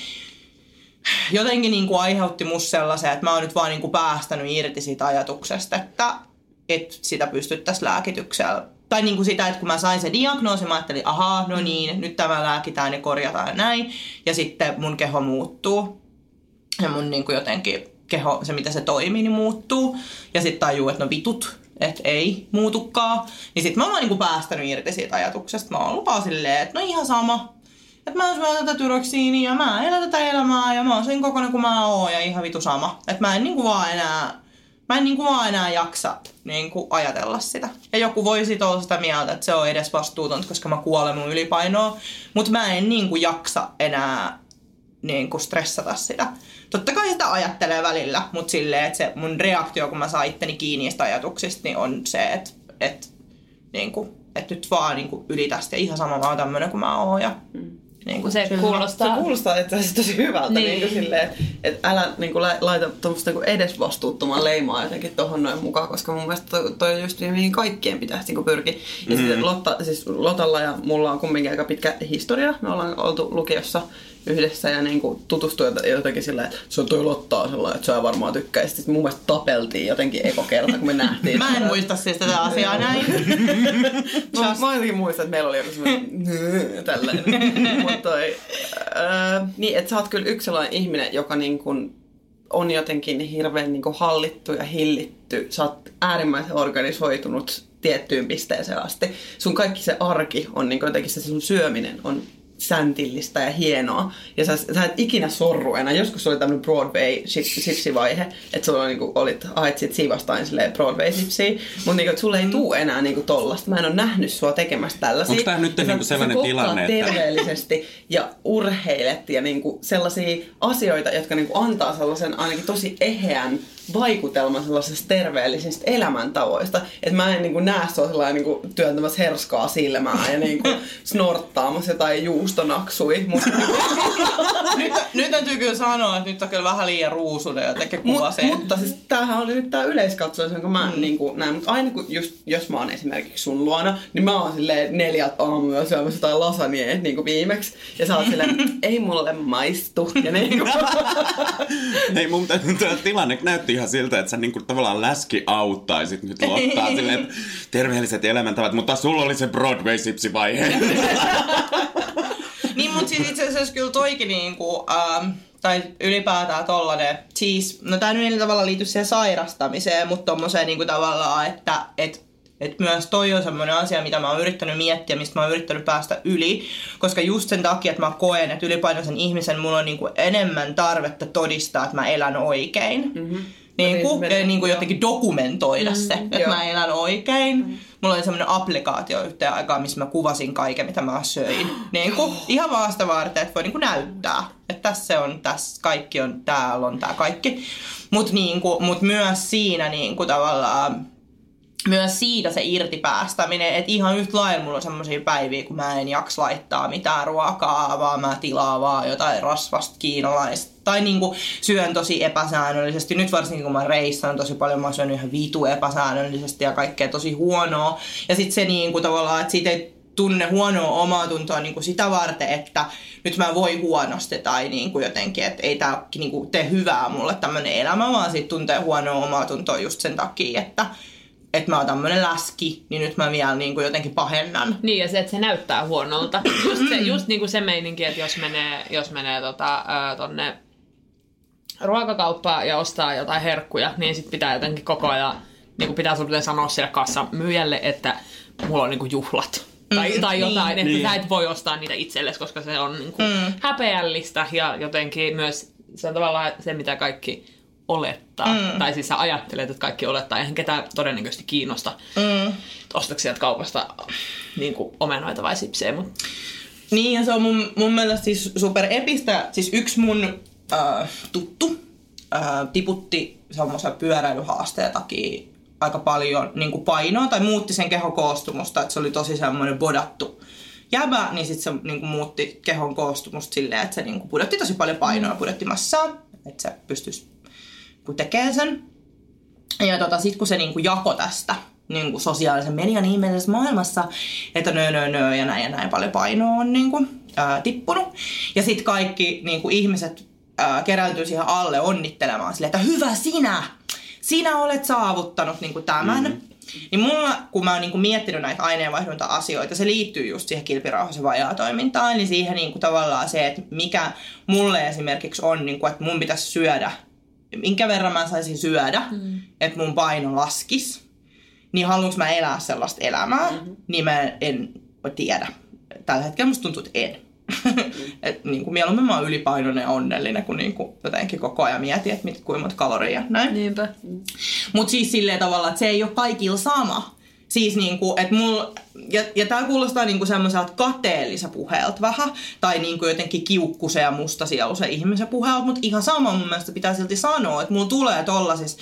A: jotenkin niin kuin aiheutti musta sellaisen, että mä oon nyt vaan niin kuin päästänyt irti siitä ajatuksesta, että, että sitä pystyttäisiin lääkityksellä tai niin kuin sitä, että kun mä sain sen diagnoosin, mä ajattelin, ahaa, no niin, nyt tämä lääkitään ja korjataan ja näin. Ja sitten mun keho muuttuu ja mun niin kuin jotenkin keho, se mitä se toimii, niin muuttuu. Ja sitten tajuu, että no vitut, että ei muutukaan. Niin sitten mä oon niinku päästänyt irti siitä ajatuksesta. Mä oon vaan silleen, että no ihan sama. Että mä syön tätä tyroksiiniä ja mä elän tätä elämää ja mä oon sen kokoinen kuin mä oon ja ihan vitu sama. Että mä en niinku vaan enää, mä en niinku vaan enää jaksa niinku ajatella sitä. Ja joku voi sit olla sitä mieltä, että se on edes vastuutonta, koska mä kuolen mun ylipainoa. Mutta mä en niinku jaksa enää niin kuin stressata sitä. Totta kai sitä ajattelee välillä, mutta silleen, että se mun reaktio, kun mä saan itteni kiinni niistä ajatuksista, niin on se, että, että, niin kuin, että nyt vaan niin kuin ylitä sitä ihan sama mä oon tämmönen kuin mä oon. Ja, niin kuin,
C: Se
D: Se
C: kuulostaa...
D: kuulostaa itse asiassa tosi hyvältä, niin.
C: Niin.
D: kuin silleen, että, että älä niin kuin, laita tuommoista niin edesvastuuttoman leimaa jotenkin tohon noin mukaan, koska mun mielestä toi, toi on just niin, mihin kaikkien pitäisi niin kuin pyrkiä. Ja mm-hmm. sitten Lotta, siis Lotalla ja mulla on kumminkin aika pitkä historia. Me ollaan oltu lukiossa yhdessä ja niin kuin tutustu jotenkin silleen, että se on toi Lottaa sellainen, että sä varmaan tykkäisit. Sitten mun mielestä tapeltiin jotenkin eko kerta, kun me nähtiin.
A: Mä en muista siis tätä asiaa näin.
D: Mä, mä jotenkin muistan, että meillä oli joku semmoinen tällainen. Mutta toi, ää, niin, että sä oot kyllä yksi sellainen ihminen, joka niin kuin on jotenkin hirveän niin kuin hallittu ja hillitty. Sä oot äärimmäisen organisoitunut tiettyyn pisteeseen asti. Sun kaikki se arki on niin kuin jotenkin se sun syöminen on säntillistä ja hienoa. Ja sä, sä et ikinä sorru enää. Joskus oli tämmöinen Broadway-sipsivaihe, että sulla niinku olit, hait sit siivastain silleen Broadway-sipsiä, mutta niinku, sulle ei tuu enää niinku tollasta. Mä en ole nähnyt sua tekemässä tällaisia.
E: Onks tää nyt niinku sellainen
D: sä
E: tilanne, että-
D: terveellisesti ja urheilet ja niinku sellaisia asioita, jotka niinku antaa sellaisen ainakin tosi eheän vaikutelman sellaisesta terveellisistä elämäntavoista. Että mä en niinku näe sua sellainen niinku työntämässä herskaa silmää ja niinku snorttaamassa jotain juustonaksui. Mutta
A: nyt, nyt täytyy kyllä sanoa, että nyt on kyllä vähän liian ruusunen
D: Mut,
A: kuva sen.
D: mutta siis tämähän oli nyt tää yleiskatsaus, jonka mä mm. niin kuin, näen. Mutta aina kun just, jos mä oon esimerkiksi sun luona, niin mä oon silleen neljät aamuja syömässä jotain lasagnea niin kuin viimeksi. Ja sä oot silleen, ei mulle maistu. Ja niin kuin,
E: Ei mun tämä tilanne näytti ihan siltä, että sä niinku tavallaan läski auttaisit nyt Lottaa silleen, että terveelliset elämäntavat, mutta sulla oli se Broadway-sipsivaihe.
A: Niin, mutta siis itse asiassa kyllä toikin niinku, ähm, tai ylipäätään tollanen, siis, no tää nyt ei tavallaan liity siihen sairastamiseen, mutta tommoseen niinku tavallaan, että et, et myös toi on semmoinen asia, mitä mä oon yrittänyt miettiä, mistä mä oon yrittänyt päästä yli, koska just sen takia, että mä koen, että ylipainoisen ihmisen mulla on niinku enemmän tarvetta todistaa, että mä elän oikein. Mm-hmm. Niin
D: Niin,
A: kuin, ja niin kuin jotenkin dokumentoida mm, se, että
D: joo.
A: mä elän oikein. Mm. Mulla oli semmoinen applikaatio yhteen aikaan, missä mä kuvasin kaiken, mitä mä söin. Niin kuin, ihan vaan sitä varten, että voi niin kuin näyttää, että tässä se on, tässä kaikki on, täällä on tää kaikki. Mutta niin kuin, mut myös siinä niin kuin tavallaan, myös siitä se irtipäästäminen, että ihan yhtä lailla mulla on semmoisia päiviä, kun mä en jaksa laittaa mitään ruokaa, vaan mä tilaan vaan jotain rasvasta kiinalaista. Tai niinku syön tosi epäsäännöllisesti. Nyt varsinkin kun mä reissaan tosi paljon, mä syön ihan vitu epäsäännöllisesti ja kaikkea tosi huonoa. Ja sitten se niinku tavallaan, että siitä ei tunne huonoa omaa tuntoa niin kuin sitä varten, että nyt mä voin huonosti tai niin kuin jotenkin, että ei tämä niin kuin tee hyvää mulle tämmöinen elämä, vaan siitä tuntee huonoa omaa tuntoa just sen takia, että että mä oon tämmönen läski, niin nyt mä vielä niin kuin jotenkin pahennan.
C: Niin, ja se, että se näyttää huonolta. Just, se, just niin kuin se meininki, että jos menee, jos menee tota, ää, tonne ruokakauppaan ja ostaa jotain herkkuja, niin sit pitää jotenkin koko ajan, niin kuin pitää sulle sanoa sille kassan myyjälle, että mulla on niin kuin juhlat. Tai,
A: Mm,
C: tai jotain, että
E: Niin.
C: sä et voi ostaa niitä itsellesi, koska se on niin kuin mm. häpeällistä ja jotenkin myös se on tavallaan se, mitä kaikki olettaa. Mm. Tai siis sä ajattelet, että kaikki olettaa. Eihän ketään todennäköisesti kiinnosta. Mm. Ostatko sieltä kaupasta niin kuin omenoita vai sipsejä, mutta
A: Niin, ja se on mun, mun mielestä siis super epistä. Siis yksi mun äh, tuttu äh, tiputti semmoisen pyöräilyhaasteen takia aika paljon niin kuin painoa tai muutti sen kehon koostumusta, että se oli tosi semmoinen bodattu jäbä, niin sitten se niin kuin muutti kehon koostumusta silleen, että se niin kuin pudotti tosi paljon painoa pudotti massaa, että se pystyisi kun tekee sen. Ja tota, sitten kun se niinku jako tästä niinku sosiaalisen median ihmeellisessä maailmassa, että nö, nö, nö ja näin ja näin paljon painoa on niinku, ää, tippunut. Ja sitten kaikki niinku, ihmiset ää, kerääntyy siihen alle onnittelemaan silleen, että hyvä sinä! Sinä olet saavuttanut niinku, tämän. Mm-hmm. Niin mulla, kun mä oon niinku miettinyt näitä aineenvaihdunta-asioita, se liittyy just siihen kilpirauhasen vajaatoimintaan, eli siihen niinku tavallaan se, että mikä mulle esimerkiksi on, niinku, että mun pitäisi syödä minkä verran mä saisin syödä, mm. että mun paino laskisi, niin haluanko mä elää sellaista elämää, mm-hmm. niin mä en tiedä. Tällä hetkellä musta tuntuu, että en. et, niin kuin mieluummin mä oon ylipainoinen ja onnellinen, kun niin kuin jotenkin koko ajan mietin, että mit, kuinka monta kaloria näin.
C: niinpä.
A: Mutta siis silleen tavalla, että se ei ole kaikilla sama. Siis niinku, että mul, ja, ja tää kuulostaa niinku semmoiselta kateellisen puheelta vähän, tai niinku jotenkin kiukkusen ja mustasieluisen ihmisen puheelta, mutta ihan sama mun mielestä pitää silti sanoa, että mulla tulee tollasissa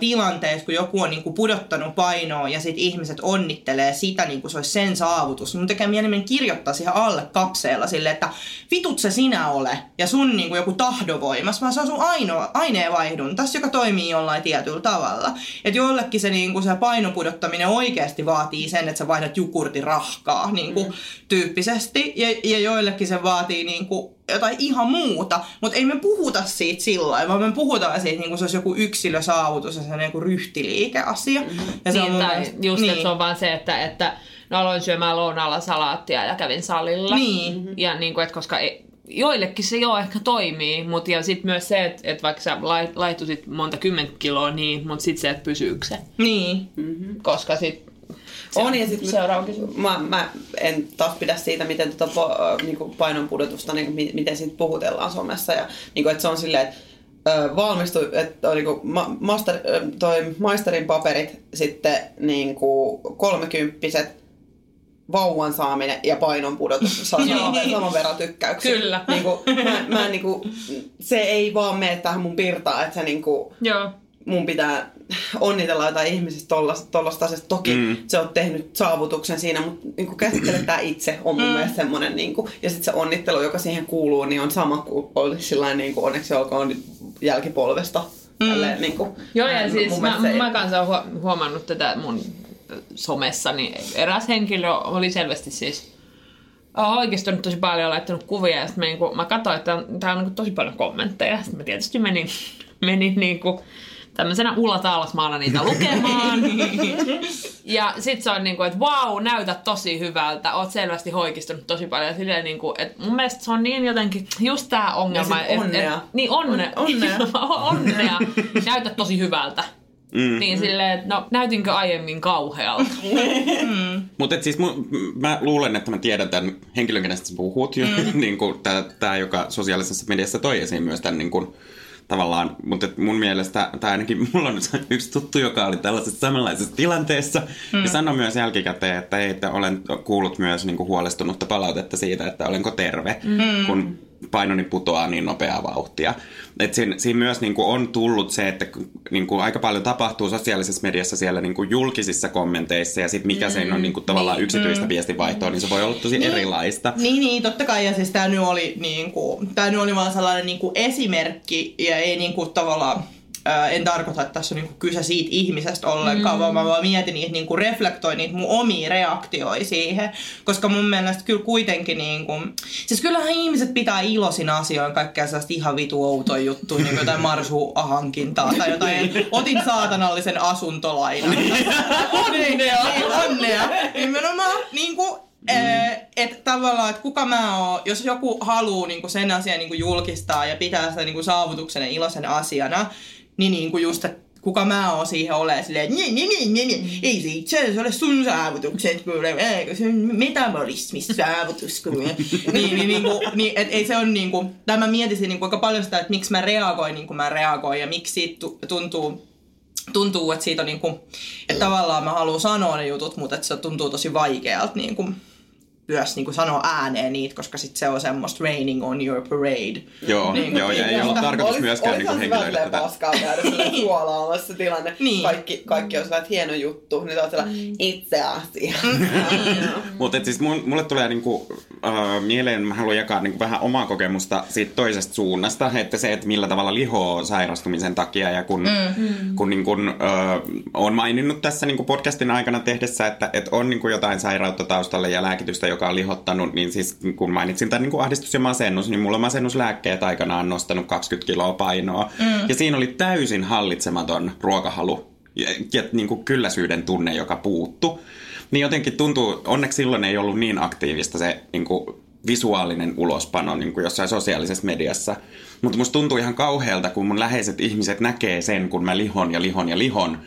A: tilanteessa, kun joku on niinku pudottanut painoa ja sit ihmiset onnittelee sitä, niin kuin se olisi sen saavutus. Mun tekee mieleen kirjoittaa siihen alle kapseella sille, että vitut se sinä ole ja sun niinku joku tahdovoimas, vaan se on sun ainoa aineenvaihduntas, joka toimii jollain tietyllä tavalla. Että joillekin se, niinku, se painopudottaminen oikeasti vaatii sen, että sä vaihdat jukurtirahkaa niinku, mm. tyyppisesti ja, ja joillekin se vaatii niinku, jotain ihan muuta, mutta ei me puhuta siitä sillä lailla, vaan me puhutaan siitä, niin kuin se olisi joku yksilösaavutus ja sellainen joku ryhtiliikeasia. Ja
C: niin,
A: mun
C: tai
A: mielestä-
C: just, niin. että se on vaan se, että, että no aloin syömään lounaalla salaattia ja kävin salilla.
A: Niin.
C: Ja niin kuin, että koska ei, joillekin se jo ehkä toimii, mutta ja sitten myös se, että, että vaikka sä lait- laihtuisit monta kymmentä kiloa, niin, mutta sitten se, että pysyykö se.
A: Niin.
C: Koska sitten
D: On ja sitten
C: Seuraava kysymys.
D: mä, mä en taas pidä siitä, miten tota po, niinku painon pudotusta, niinku, mi- miten siitä puhutellaan somessa. Ja, niinku, että se on silleen, että valmistui, että on niinku ma, master, toi maisterin paperit, sitten niinku kolmekymppiset vauvan saaminen ja painon pudotus saa saman, saman verran tykkäyksiä.
C: Kyllä.
D: Niinku, mä, mä niinku, se ei vaan mene tähän mun pirtaan, että se niinku,
C: Joo.
D: mun pitää onnitella jotain ihmisistä tollasta asiasta. Toki mm. se on tehnyt saavutuksen siinä, mutta niin käsittele tämä itse on mun mm. mielestä semmoinen. Niin kuin, ja sitten se onnittelu, joka siihen kuuluu, niin on sama kuin olisi sillain, niin kuin, onneksi olkoon nyt jälkipolvesta. Mm. Tälleen, niin kuin,
C: Joo, ja
D: mun
C: siis mä,
D: se-
C: mä kanssa olen huo- huomannut tätä mun somessa, niin eräs henkilö oli selvästi siis on oikeastaan tosi paljon laittanut kuvia, ja sitten mä, niinku, mä katsoin, että täällä on niinku tosi paljon kommentteja, sitten mä tietysti menin, menin niinku, tämmöisenä Ulla Taalasmaana niitä lukemaan. ja sit se on niinku, että vau, näytät tosi hyvältä, oot selvästi hoikistunut tosi paljon. Silleen niinku, että mun mielestä se on niin jotenkin, just tää ongelma.
D: Ja onnea.
C: Et, et, niin onne,
D: On- onnea.
C: onnea. näytät tosi hyvältä. Mm. Niin silleen, että no näytinkö aiemmin kauhealta?
E: Mutta siis mu, mä luulen, että mä tiedän tämän henkilön, kenestä sä puhut. Mm. niin kuin tää, tää, joka sosiaalisessa mediassa toi esiin myös tämän niin kuin, tavallaan, mutta mun mielestä, tai ainakin mulla on yksi tuttu, joka oli tällaisessa samanlaisessa tilanteessa, mm. ja sanoi myös jälkikäteen, että, että olen kuullut myös niin kuin huolestunutta palautetta siitä, että olenko terve, mm. kun painoni putoaa niin nopeaa vauhtia. Et siinä, siinä myös niin kuin on tullut se, että niin kuin aika paljon tapahtuu sosiaalisessa mediassa siellä niin kuin julkisissa kommenteissa ja sitten mikä mm, se on niin kuin tavallaan niin, yksityistä mm, viestinvaihtoa, niin se voi olla tosi
A: niin,
E: erilaista.
A: Niin, niin, totta kai. Ja siis tämä nyt oli, niin kuin, tää nyt oli vaan sellainen niin kuin esimerkki ja ei niin kuin, tavallaan en tarkoita, että tässä on niinku kyse siitä ihmisestä ollenkaan, mm. vaan mä vaan mietin niitä, niinku reflektoin niitä mun omia reaktioita siihen. Koska mun mielestä kyllä kuitenkin, niinku, siis kyllähän ihmiset pitää iloisin asioin kaikkea sellaista ihan vitu outoja juttuja, niin jotain marsuhankintaa tai jotain, otin saatanallisen asuntolainan. onnea! onnea! Nimenomaan niinku, Mm. Että tavallaan, että kuka mä oon, jos joku haluaa niinku sen asian niinku julkistaa ja pitää sitä niinku saavutuksen ja iloisen asiana, niin, niin kuin just, että kuka mä oon siihen ole silleen, niin, niin, niin, niin, niin. ei se itse asiassa ole sun saavutukset, kuule, eikö se on metabolismissaavutus, kuule. niin, niin, niin, kuin, niin et, ei se on niin kuin, tai mä mietisin niin kuin, aika paljon sitä, että miksi mä reagoin niin kuin mä reagoin ja miksi siitä tuntuu, tuntuu, että siitä on niin kuin, että tavallaan mä haluan sanoa ne jutut, mutta että se tuntuu tosi vaikealta niin kuin, myös niin kuin sanoa ääneen niitä, koska sit se on semmoista raining on your parade.
E: Joo, niin, joo ja ei ole tarkoitus olis, myöskään niin henkilöille
D: tätä. paskaa käydä suolaamassa tilanne. niin. Kaikki, kaikki on sellainen hieno juttu, niin on sellainen mm. itse asiassa.
E: Mutta siis mun, mulle tulee niinku, uh, mieleen, mä haluan jakaa niinku vähän omaa kokemusta siitä toisesta suunnasta, että se, että millä tavalla lihoo sairastumisen takia ja kun, mm. kun niinku, uh, on maininnut tässä niinku podcastin aikana tehdessä, että et on niinku jotain sairautta taustalle ja lääkitystä, joka on lihottanut, niin siis kun mainitsin tämän niin kuin ahdistus ja masennus, niin mulla masennuslääkkeet aikanaan nostanut 20 kiloa painoa. Mm. Ja siinä oli täysin hallitsematon ruokahalu ja, ja niin kuin kylläisyyden tunne, joka puuttu. Niin jotenkin tuntuu, onneksi silloin ei ollut niin aktiivista se niin kuin visuaalinen ulospano niin kuin jossain sosiaalisessa mediassa. Mutta musta tuntuu ihan kauhealta, kun mun läheiset ihmiset näkee sen, kun mä lihon ja lihon ja lihon.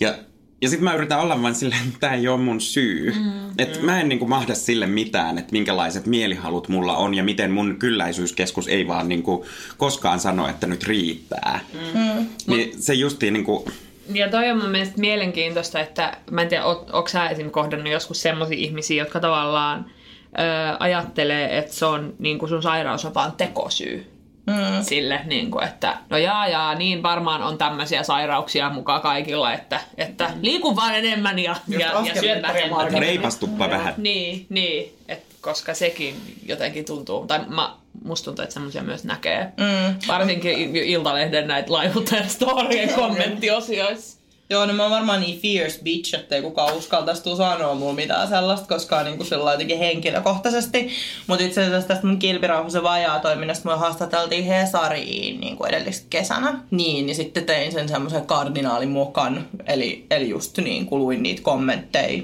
E: Ja ja sitten mä yritän olla vain silleen, että tämä ei ole mun syy. Mm, että mm. mä en niinku mahda sille mitään, että minkälaiset mielihalut mulla on ja miten mun kylläisyyskeskus ei vaan niinku koskaan sano, että nyt riittää. Mm. Niin se justiin niinku...
C: Ja toi on mun mielestä mielenkiintoista, että mä en tiedä, onko sä esim. kohdannut joskus semmoisia ihmisiä, jotka tavallaan ö, ajattelee, että se on niin kuin sun sairaus on vaan tekosyy mm. sille, niin kuin, että no jaa jaa, niin varmaan on tämmöisiä sairauksia mukaan kaikilla, että, että mm. liiku vaan enemmän ja, ja, ja syö vähemmän.
E: Reipastuppa vähän.
C: Niin, niin et, koska sekin jotenkin tuntuu, tai mä, musta tuntuu, että semmoisia myös näkee. Mm. Varsinkin Iltalehden näitä laivuttajan storien kommenttiosioissa.
A: Joo, no mä oon varmaan niin fierce bitch, ettei kukaan uskaltaisi tuu sanoa mulle mitään sellaista, koska niin kuin sillä jotenkin henkilökohtaisesti. Mutta itse asiassa tästä mun kilpirauhasen vajaa toiminnasta me haastateltiin Hesariin niin edellis kesänä. Niin, niin sitten tein sen semmoisen kardinaalimokan, eli, eli just niin kuin luin niitä kommentteja.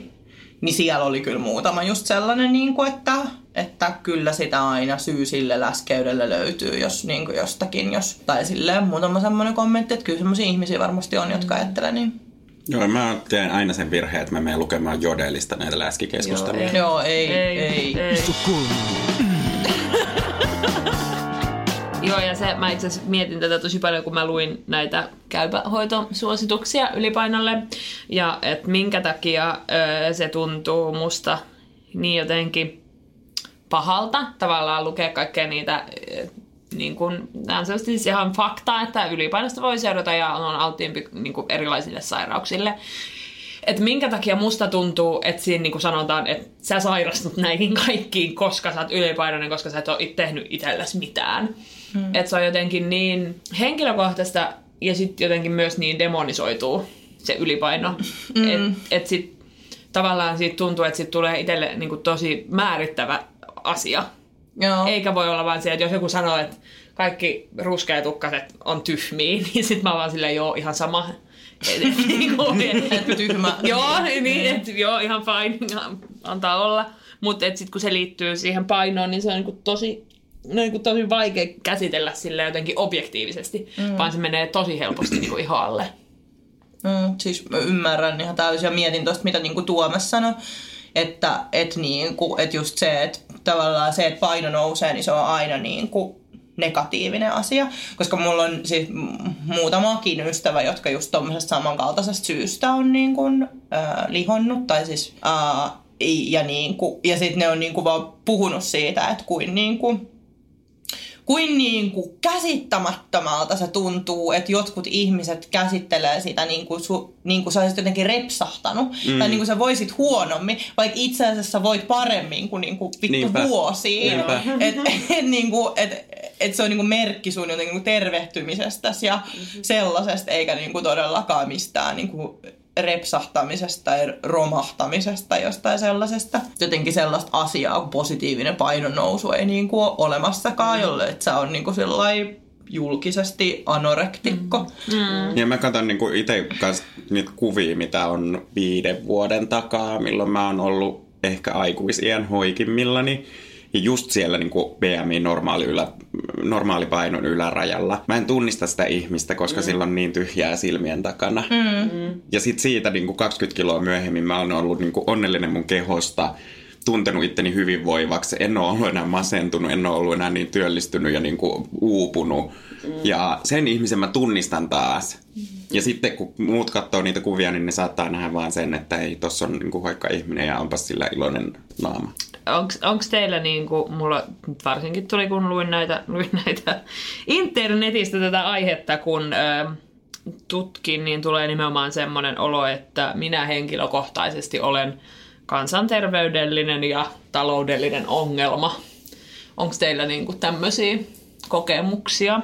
A: Niin siellä oli kyllä muutama just sellainen, niin kuin, että, että kyllä sitä aina syy sille läskeydelle löytyy, jos niin kuin jostakin, jos, tai silleen muutama semmoinen kommentti, että kyllä semmoisia ihmisiä varmasti on, jotka ajattelee niin.
E: Joo, mä teen aina sen virheen, että mä menen lukemaan jodelista näitä läskikeskusteluja.
A: Joo, ei. Joo, ei, ei. ei. ei.
C: Joo, ja se, mä itse asiassa mietin tätä tosi paljon, kun mä luin näitä käypähoitosuosituksia ylipainolle. Ja että minkä takia öö, se tuntuu musta niin jotenkin pahalta tavallaan lukea kaikkea niitä niin kuin, nämä on siis ihan fakta, että ylipainosta voi seurata ja on alttiimpi niin kuin erilaisille sairauksille. Että minkä takia musta tuntuu, että siinä niin kuin sanotaan, että sä sairastut näihin kaikkiin, koska sä oot ylipainoinen, koska sä et ole tehnyt itsellesi mitään. Hmm. Että se on jotenkin niin henkilökohtaista ja sitten jotenkin myös niin demonisoituu se ylipaino. Mm. Että et sit tavallaan siitä tuntuu, että sit tulee itselle niin kuin tosi määrittävä asia. Joo. Eikä voi olla vaan se, että jos joku sanoo, että kaikki ruskeatukkaset on tyhmiä, niin sitten mä vaan silleen, joo, ihan sama.
A: että tyhmä.
C: joo, niin, että joo, ihan fine, antaa olla. Mutta sitten kun se liittyy siihen painoon, niin se on niinku tosi niin tosi vaikea käsitellä sille jotenkin objektiivisesti, mm. vaan se menee tosi helposti niin kuin ihoalle.
A: Mm, siis mä ymmärrän ihan täysin ja mietin tuosta, mitä niin kuin Tuomas sanoi, että et niin kuin, et just se, että tavallaan se, että paino nousee, niin se on aina niin kuin negatiivinen asia, koska mulla on siis muutamakin ystävä, jotka just tuommoisesta samankaltaisesta syystä on niin kuin, äh, lihonnut, tai siis äh, ja, niin kuin, ja sitten ne on niin kuin vaan puhunut siitä, että kuin, niin kuin, kuin, niin kuin käsittämättömältä se tuntuu, että jotkut ihmiset käsittelee sitä niin kuin, su, niin kuin sä olisit jotenkin repsahtanut. Mm. Tai niin kuin sä voisit huonommin, vaikka itse asiassa voit paremmin kuin, niin kuin vittu
E: Niinpä.
A: vuosiin.
E: Niinpä.
A: Et, et, niin kuin, et, et se on niin kuin merkki sun jotenkin niin kuin tervehtymisestäsi ja sellaisesta, eikä niin kuin todellakaan mistään niin kuin repsahtamisesta tai romahtamisesta jostain sellaisesta. Jotenkin sellaista asiaa kuin positiivinen painon nousu ei niin kuin ole olemassakaan, jolle että sä on niin kuin sellainen julkisesti anorektikko.
E: Ja mä katson niinku itse niitä kuvia, mitä on viiden vuoden takaa, milloin mä oon ollut ehkä aikuisien hoikimmillani. Ja just siellä niin kuin BMI normaali, ylä, normaali painon ylärajalla. Mä en tunnista sitä ihmistä, koska mm. sillä on niin tyhjää silmien takana. Mm. Ja sit siitä niin kuin 20 kiloa myöhemmin mä oon ollut niin kuin onnellinen mun kehosta tuntenut itteni hyvinvoivaksi. En ole ollut enää masentunut, en ole ollut enää niin työllistynyt ja niin kuin uupunut. Mm. Ja sen ihmisen mä tunnistan taas. Mm. Ja sitten kun muut katsoo niitä kuvia, niin ne saattaa nähdä vaan sen, että ei, tossa on niin kuin hoikka ihminen ja onpas sillä iloinen naama.
C: Onko teillä niinku, mulla nyt varsinkin tuli kun luin näitä, luin näitä internetistä tätä aihetta, kun ö, tutkin, niin tulee nimenomaan semmoinen olo, että minä henkilökohtaisesti olen kansanterveydellinen ja taloudellinen ongelma. Onko teillä niinku tämmöisiä kokemuksia?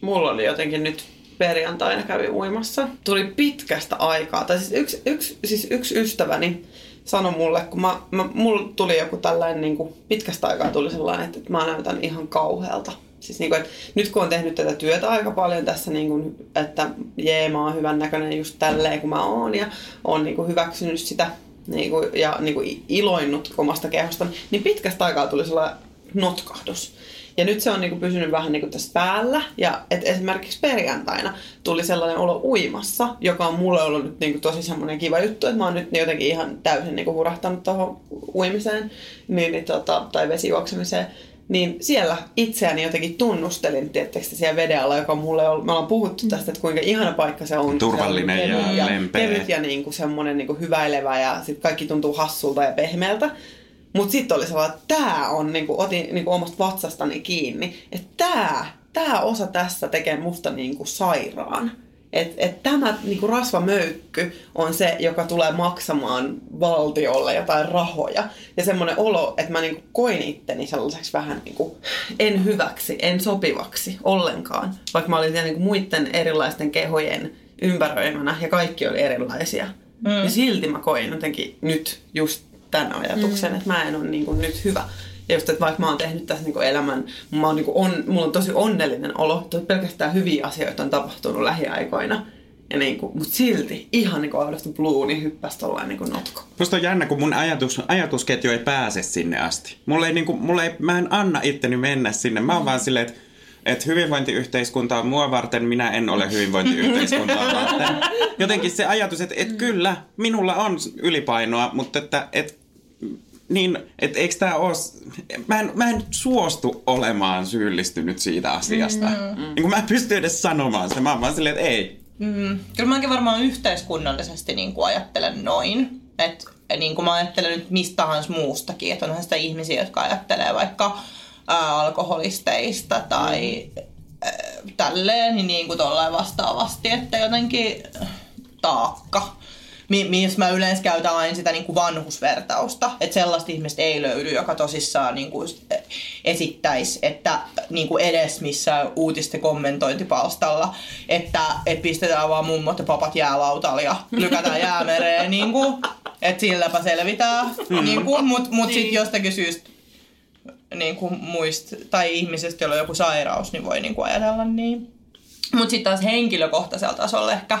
D: Mulla oli jotenkin nyt perjantaina kävi uimassa. Tuli pitkästä aikaa. Tai siis yksi, yksi, siis yksi ystäväni sanoi mulle, kun mä, mä, mulla tuli joku tällainen, niin kuin, pitkästä aikaa tuli sellainen, että, että mä näytän ihan kauhealta. Siis niin kuin, että nyt kun on tehnyt tätä työtä aika paljon tässä, niin kuin, että jee, mä oon hyvän näköinen just tälleen kuin mä oon ja on niin kuin, hyväksynyt sitä niin kuin, ja niin kuin, iloinnut omasta kehosta, niin pitkästä aikaa tuli sellainen notkahdus. Ja nyt se on niinku pysynyt vähän niinku tässä päällä. Ja et esimerkiksi perjantaina tuli sellainen olo uimassa, joka on mulle ollut nyt niinku tosi semmoinen kiva juttu, että mä oon nyt jotenkin ihan täysin niinku hurahtanut tuohon uimiseen niin, niin, tota, tai vesijuoksemiseen. Niin siellä itseäni jotenkin tunnustelin, tietysti siellä veden alla, joka mulle on, me ollaan puhuttu tästä, että kuinka ihana paikka se on.
E: Turvallinen
D: Se on
E: ja
D: kevyt
E: lempeä.
D: Kevyt ja niinku semmoinen niinku hyväilevä ja sitten kaikki tuntuu hassulta ja pehmeältä. Mutta sitten oli sellainen, että tämä on, niinku, otin niinku omasta vatsastani kiinni, että tämä tää osa tässä tekee musta niinku sairaan. Että et tämä niinku rasvamöykky on se, joka tulee maksamaan valtiolle jotain rahoja. Ja semmoinen olo, että mä niinku koin itteni sellaiseksi vähän niinku en hyväksi, en sopivaksi ollenkaan. Vaikka mä olin siellä niinku muiden erilaisten kehojen ympäröimänä ja kaikki oli erilaisia. Mm. Ja silti mä koin jotenkin nyt just tämän ajatuksen, mm. että mä en ole niin kuin nyt hyvä. Ja just, että vaikka mä oon tehnyt tässä niin kuin elämän, mä oon niin kuin on, mulla on tosi onnellinen olo, että pelkästään hyviä asioita on tapahtunut lähiaikoina. Ja niin kuin, mutta silti ihan niin kuin out of the blue, niin hyppäsi tollain niin kuin notko.
E: Musta on jännä, kun mun ajatus, ajatusketju ei pääse sinne asti. Mulla ei, niinku, mulla ei, mä en anna itteni mennä sinne. Mä oon vaan silleen, että et hyvinvointiyhteiskunta on mua varten, minä en ole hyvinvointiyhteiskuntaa varten. Jotenkin se ajatus, että et kyllä, minulla on ylipainoa, mutta että et, niin, että eikö tää oo... Mä en, mä en suostu olemaan syyllistynyt siitä asiasta. Mm. Niin kun mä en pysty edes sanomaan sitä. Mä oon vaan silleen, että ei.
A: Mm. Kyllä mäkin varmaan yhteiskunnallisesti niin kuin ajattelen noin. Että niin kuin mä ajattelen nyt mistä tahansa muustakin, että onhan sitä ihmisiä, jotka ajattelee vaikka ää, alkoholisteista tai ää, tälleen, niin, niin kuin vastaavasti, että jotenkin taakka. Mi- missä mä yleensä käytän aina sitä niin kuin vanhusvertausta, että sellaista ihmistä ei löydy, joka tosissaan niin kuin esittäisi, että niin kuin edes missään uutisten kommentointipalstalla, että, että pistetään vaan mummot ja papat jäälautalle ja lykätään jäämereen, niin kuin, että silläpä selvitään, niin kuin, mutta mut sitten jostakin syystä niin kuin muist, tai ihmisestä, jolla on joku sairaus, niin voi niin kuin ajatella niin. Mutta sitten taas henkilökohtaisella tasolla ehkä,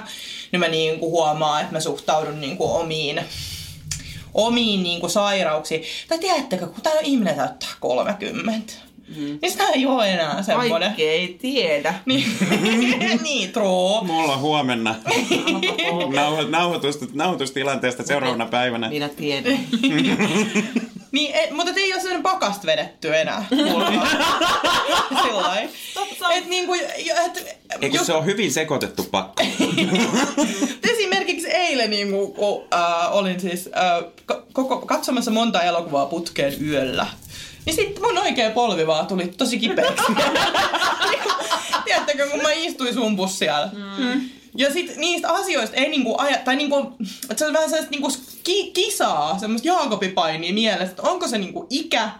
A: niin mä niin kuin huomaan, että mä suhtaudun niin kuin omiin, omiin niin kuin sairauksiin. Tai tiedättekö, kun tämä ihminen täyttää 30, mm. niin sitä ei ole enää semmoinen.
D: Kaikki ei tiedä.
A: Niin, niin true.
E: Mulla on huomenna nauho- nauhoitus, nauhoitustilanteesta seuraavana päivänä.
D: Minä tiedän.
A: Niin, et, mutta ei ole sellainen pakasta vedetty enää. Sillain. Et niinku, et,
E: Eikö
A: jos-
E: se on hyvin sekoitettu pakko?
A: Esimerkiksi eilen niin kuin, kun, äh, olin siis äh, koko, katsomassa monta elokuvaa putkeen yöllä. Niin sitten mun oikea polvi vaan tuli tosi kipeäksi. Tiedättekö, kun mä istuin sun siellä. Mm. Ja sit niistä asioista ei niinku aja, tai niinku, että se on vähän sellaista niinku ki- kisaa, semmoista Jaakobipainia mielessä, että onko se niinku ikä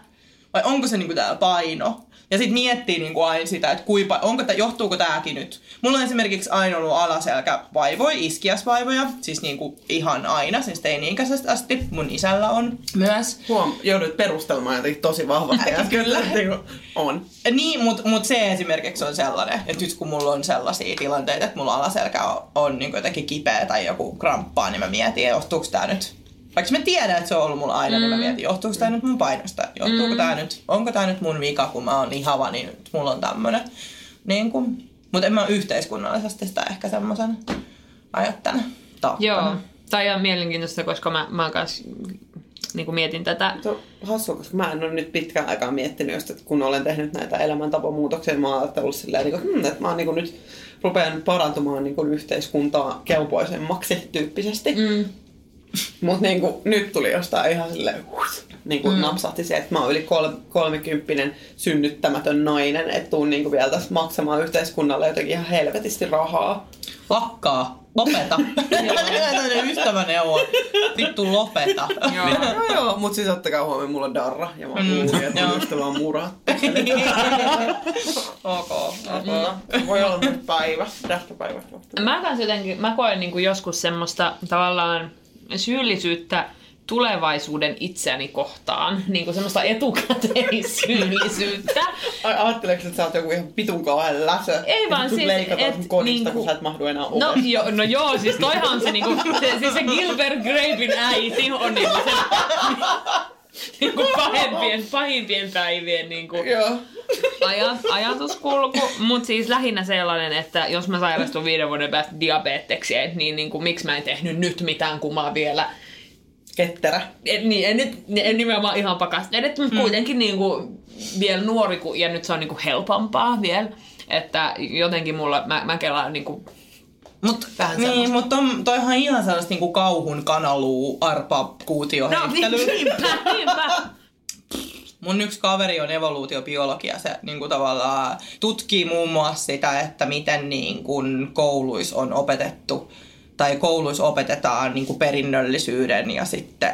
A: vai onko se niinku tää paino. Ja sitten miettii niinku aina sitä, että kuipa, onko tää, johtuuko tääkin nyt. Mulla on esimerkiksi aina ollut alaselkävaivoja, iskiasvaivoja, siis niinku ihan aina, siis teini-ikäisestä asti. Mun isällä on myös.
D: Huom, joudut perustelemaan jotenkin tosi vahvasti.
A: Kyllä.
D: Niinku, on.
A: Niin, mutta mut se esimerkiksi on sellainen, että nyt kun mulla on sellaisia tilanteita, että mulla alaselkä on, on niin jotenkin kipeä tai joku kramppaa, niin mä mietin, johtuuko tää nyt vaikka mä tiedän, että se on ollut mulla aina, mm. niin mä mietin, johtuuko tämä nyt mun painosta? Johtuuko mm. tämä nyt, onko tämä nyt mun vika, kun mä oon lihava, niin nyt mulla on tämmönen. Niin kuin, mutta en mä yhteiskunnallisesti sitä ehkä semmoisen ajattele.
C: Joo. Tai on mielenkiintoista, koska mä, mä kans niin kuin mietin tätä.
D: Se on hassua, koska mä en ole nyt pitkään aikaa miettinyt, just, että kun olen tehnyt näitä elämäntapamuutoksia, mä oon ajatellut silleen, niin kuin, hmm, että mä oon niin kuin nyt rupean parantumaan niin kuin yhteiskuntaa kelpoisemmaksi tyyppisesti. Mm. Mutta niin kuin, nyt tuli jostain ihan silleen, niin kuin mm. napsahti se, että mä oon yli kol- kolmekymppinen synnyttämätön nainen, että tuun niin kuin vielä tässä maksamaan yhteiskunnalle jotenkin ihan helvetisti rahaa.
A: Lakkaa. Lopeta. Tällainen ystäväneuvo. Vittu lopeta.
C: Joo.
D: joo, joo, mutta siis ottakaa huomioon, mulla on darra ja mä mm, luulin, että mun ystävä on murattu.
A: ok, ok.
D: Voi olla nyt päivä, tästä päivästä.
C: Mä kans jotenkin, mä koen niin kuin joskus semmoista tavallaan syyllisyyttä tulevaisuuden itseäni kohtaan, niin kuin semmoista etukäteissyyllisyyttä.
D: Ai, ajatteleeko, että sä oot joku ihan pitun kauhean läsö?
C: Ei vaan siis,
D: leikataan
C: et
D: kodista,
C: niinku-
D: kun sä et mahdu enää
C: No,
D: ovesta.
C: jo, no joo, siis toihan on se, niinku, se, siis se Gilbert Grapein äiti on niinku se niinku pahimpien, pahimpien päivien niinku
D: Joo.
C: Aja, ajatuskulku, mutta siis lähinnä sellainen, että jos mä sairastun viiden vuoden päästä diabetekseksi, niin, niin kuin, miksi mä en tehnyt nyt mitään, kun mä vielä
D: Ketterä.
C: en, niin, en, nyt, en nimenomaan ihan pakasta edet, mutta kuitenkin niin kuin, vielä nuori ku- ja nyt se on niin kuin, helpompaa vielä. Että jotenkin mulla, mä, mä kelaan niin kuin,
A: Mut,
D: Vähän
A: niin, mutta on, toihan on ihan sellaista niinku kauhun kanaluu, arpa,
C: No
A: kuutioheittely.
C: niin, niinpä, niinpä.
A: Mun yksi kaveri on evoluutiobiologia. Se niin kuin tavallaan tutkii muun muassa sitä, että miten niin kuin kouluissa on opetettu tai kouluissa opetetaan niin kuin perinnöllisyyden ja sitten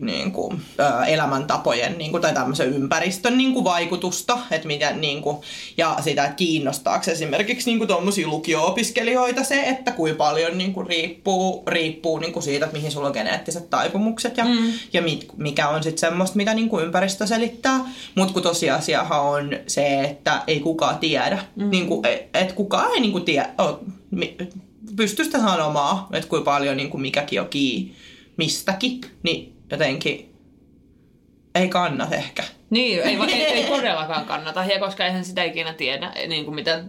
A: niin kuin, ö, elämäntapojen niin kuin, tai tämmöisen ympäristön niin kuin, vaikutusta, että miten, niin kuin, ja sitä, että kiinnostaako esimerkiksi niin kuin, tuommoisia lukio-opiskelijoita se, että kuinka paljon niin kuin, riippuu, riippuu niin kuin siitä, että mihin sulla on geneettiset taipumukset ja, mm. ja mit, mikä on sitten semmoista, mitä niin kuin, ympäristö selittää. Mutta kun tosiasiahan on se, että ei kukaan tiedä, mm. niin kuin, että kukaan ei niin kuin, tiedä, o, mi, pysty sitä sanomaan, että kuinka paljon niin kuin, mikäkin on kiinni mistäkin, niin jotenkin ei kannata ehkä.
C: Niin, ei, va- ei, ei todellakaan kannata, ja koska eihän sitä ikinä tiedä, niin kuin mitä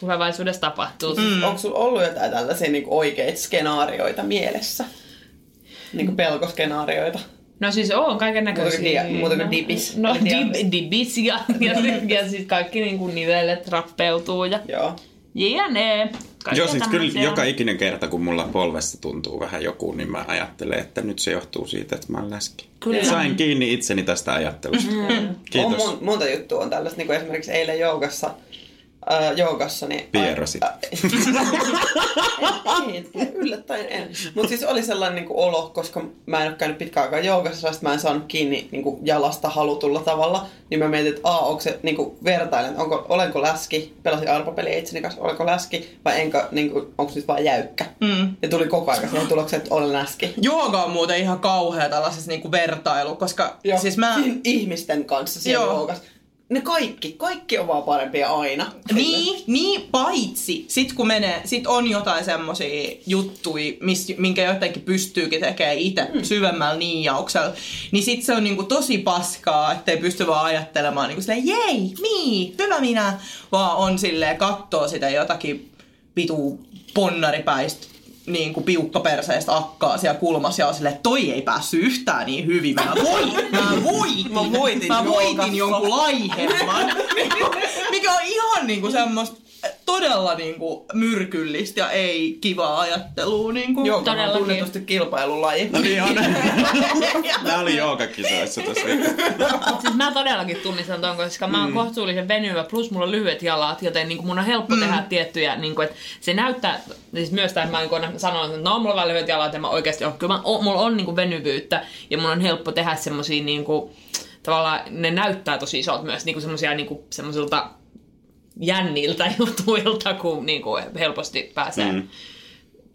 C: tulevaisuudessa tapahtuu. Mm.
D: Onko sulla ollut jotain tällaisia niin oikeita skenaarioita mielessä? Niin kuin pelkoskenaarioita?
C: No siis on kaiken näköisiä.
D: Muuta kuin kuin dibis.
C: No
D: diabetes.
C: dib, dibis ja, ja, ja siis kaikki niin kuin nivelet rappeutuu ja
D: Joo.
C: Jne.
E: Joo, siis kyllä
C: tämmöisiä.
E: joka ikinen kerta, kun mulla polvessa tuntuu vähän joku, niin mä ajattelen, että nyt se johtuu siitä, että mä oon läski.
C: Kyllä.
E: Sain kiinni itseni tästä ajattelusta. Mm. Kiitos.
D: On mon, monta juttua on tällaista, niin kuin esimerkiksi eilen joogassa, äh, joogassa niin...
E: Pierosit.
D: Äh, ei, yllättäen en. Mutta siis oli sellainen niin kuin olo, koska mä en ole käynyt pitkään aikaa joogassa, ja mä en saanut kiinni niin kuin jalasta halutulla tavalla, niin mä mietin, että onko se niin kuin vertailen, onko, olenko läski, pelasin arpapeliä itseni kanssa, olenko läski, vai enkä, niin kuin, onko se nyt vaan jäykkä.
A: Mm.
D: Ja tuli koko ajan siihen tulokseen, että olen läski.
A: Jooga on muuten ihan kauhea tällaisessa niinku vertailu, koska
D: Joo.
A: siis mä...
D: Siinä ihmisten kanssa siellä
A: Joo.
D: joogassa. Ne kaikki, kaikki on vaan parempia aina.
A: Niin, niin, paitsi sit kun menee, sit on jotain semmosia juttuja, mis, minkä jotenkin pystyykin tekemään itse mm. syvemmällä niijauksella, niin sit se on niinku tosi paskaa, ettei pysty vaan ajattelemaan niinku silleen, jei, mii, hyvä minä, vaan on silleen kattoo sitä jotakin vitu ponnaripäistä niin kuin piukkaperseestä akkaa siellä kulmassa ja on silleen, että toi ei päässyt yhtään niin hyvin. Mä voin, mä voitin.
D: Mä voitin
A: Mä voitin jonkun laihemman. mikä on ihan niinku semmoista todella niinku myrkyllistä ja ei kivaa ajattelua. Niinku.
D: Jooga on tunnetusti kilpailulaji.
E: No niin on. Mä olin joogakisoissa tässä.
C: Siis mä todellakin tunnistan ton, koska mä oon
E: Mm.
C: kohtuullisen venyvä, plus mulla on lyhyet jalat, joten niin mun on helppo mm. tehdä tiettyjä, niin kuin, että se näyttää, siis myös tämä, että mä niin sanon, että no, mulla on vähän lyhyet jalat ja mä oikeasti on, kyllä mä, o, mulla on niin kuin venyvyyttä ja mun on helppo tehdä semmosia niin kuin, tavallaan ne näyttää tosi isolta myös niin kuin semmosia niin kuin, semmosilta jänniltä jutuilta, kun niin kuin helposti pääsee mm.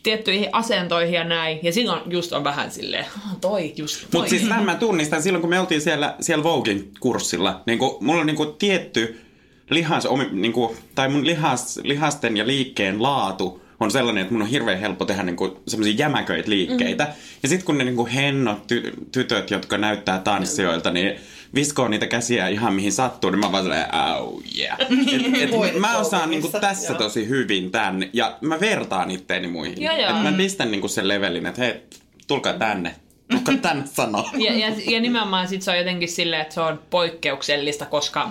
C: tiettyihin asentoihin ja näin. Ja silloin just on vähän silleen, "Ah, toi just toi.
E: Mutta siis tämän mä tunnistan silloin, kun me oltiin siellä, siellä Vogin kurssilla. Niin kun, mulla on niin kun tietty lihas, omi, niin kun, tai mun lihas, lihasten ja liikkeen laatu on sellainen, että mun on hirveän helppo tehdä niin semmoisia jämäköitä liikkeitä. Mm. Ja sitten kun ne niin hennot ty, tytöt, jotka näyttää tanssijoilta, niin viskoo niitä käsiä ihan mihin sattuu, niin mä vaan silleen, au yeah. Et, et mä osaan niin
D: Vogissa,
E: tässä
D: joo.
E: tosi hyvin tän, ja mä vertaan itteeni muihin.
C: Joo, joo.
E: Et mä pistän niin sen levelin, että hei, tulkaa tänne. Tulkaa tänne sanoa.
C: Ja, ja, ja nimenomaan sit se on jotenkin silleen, että se on poikkeuksellista, koska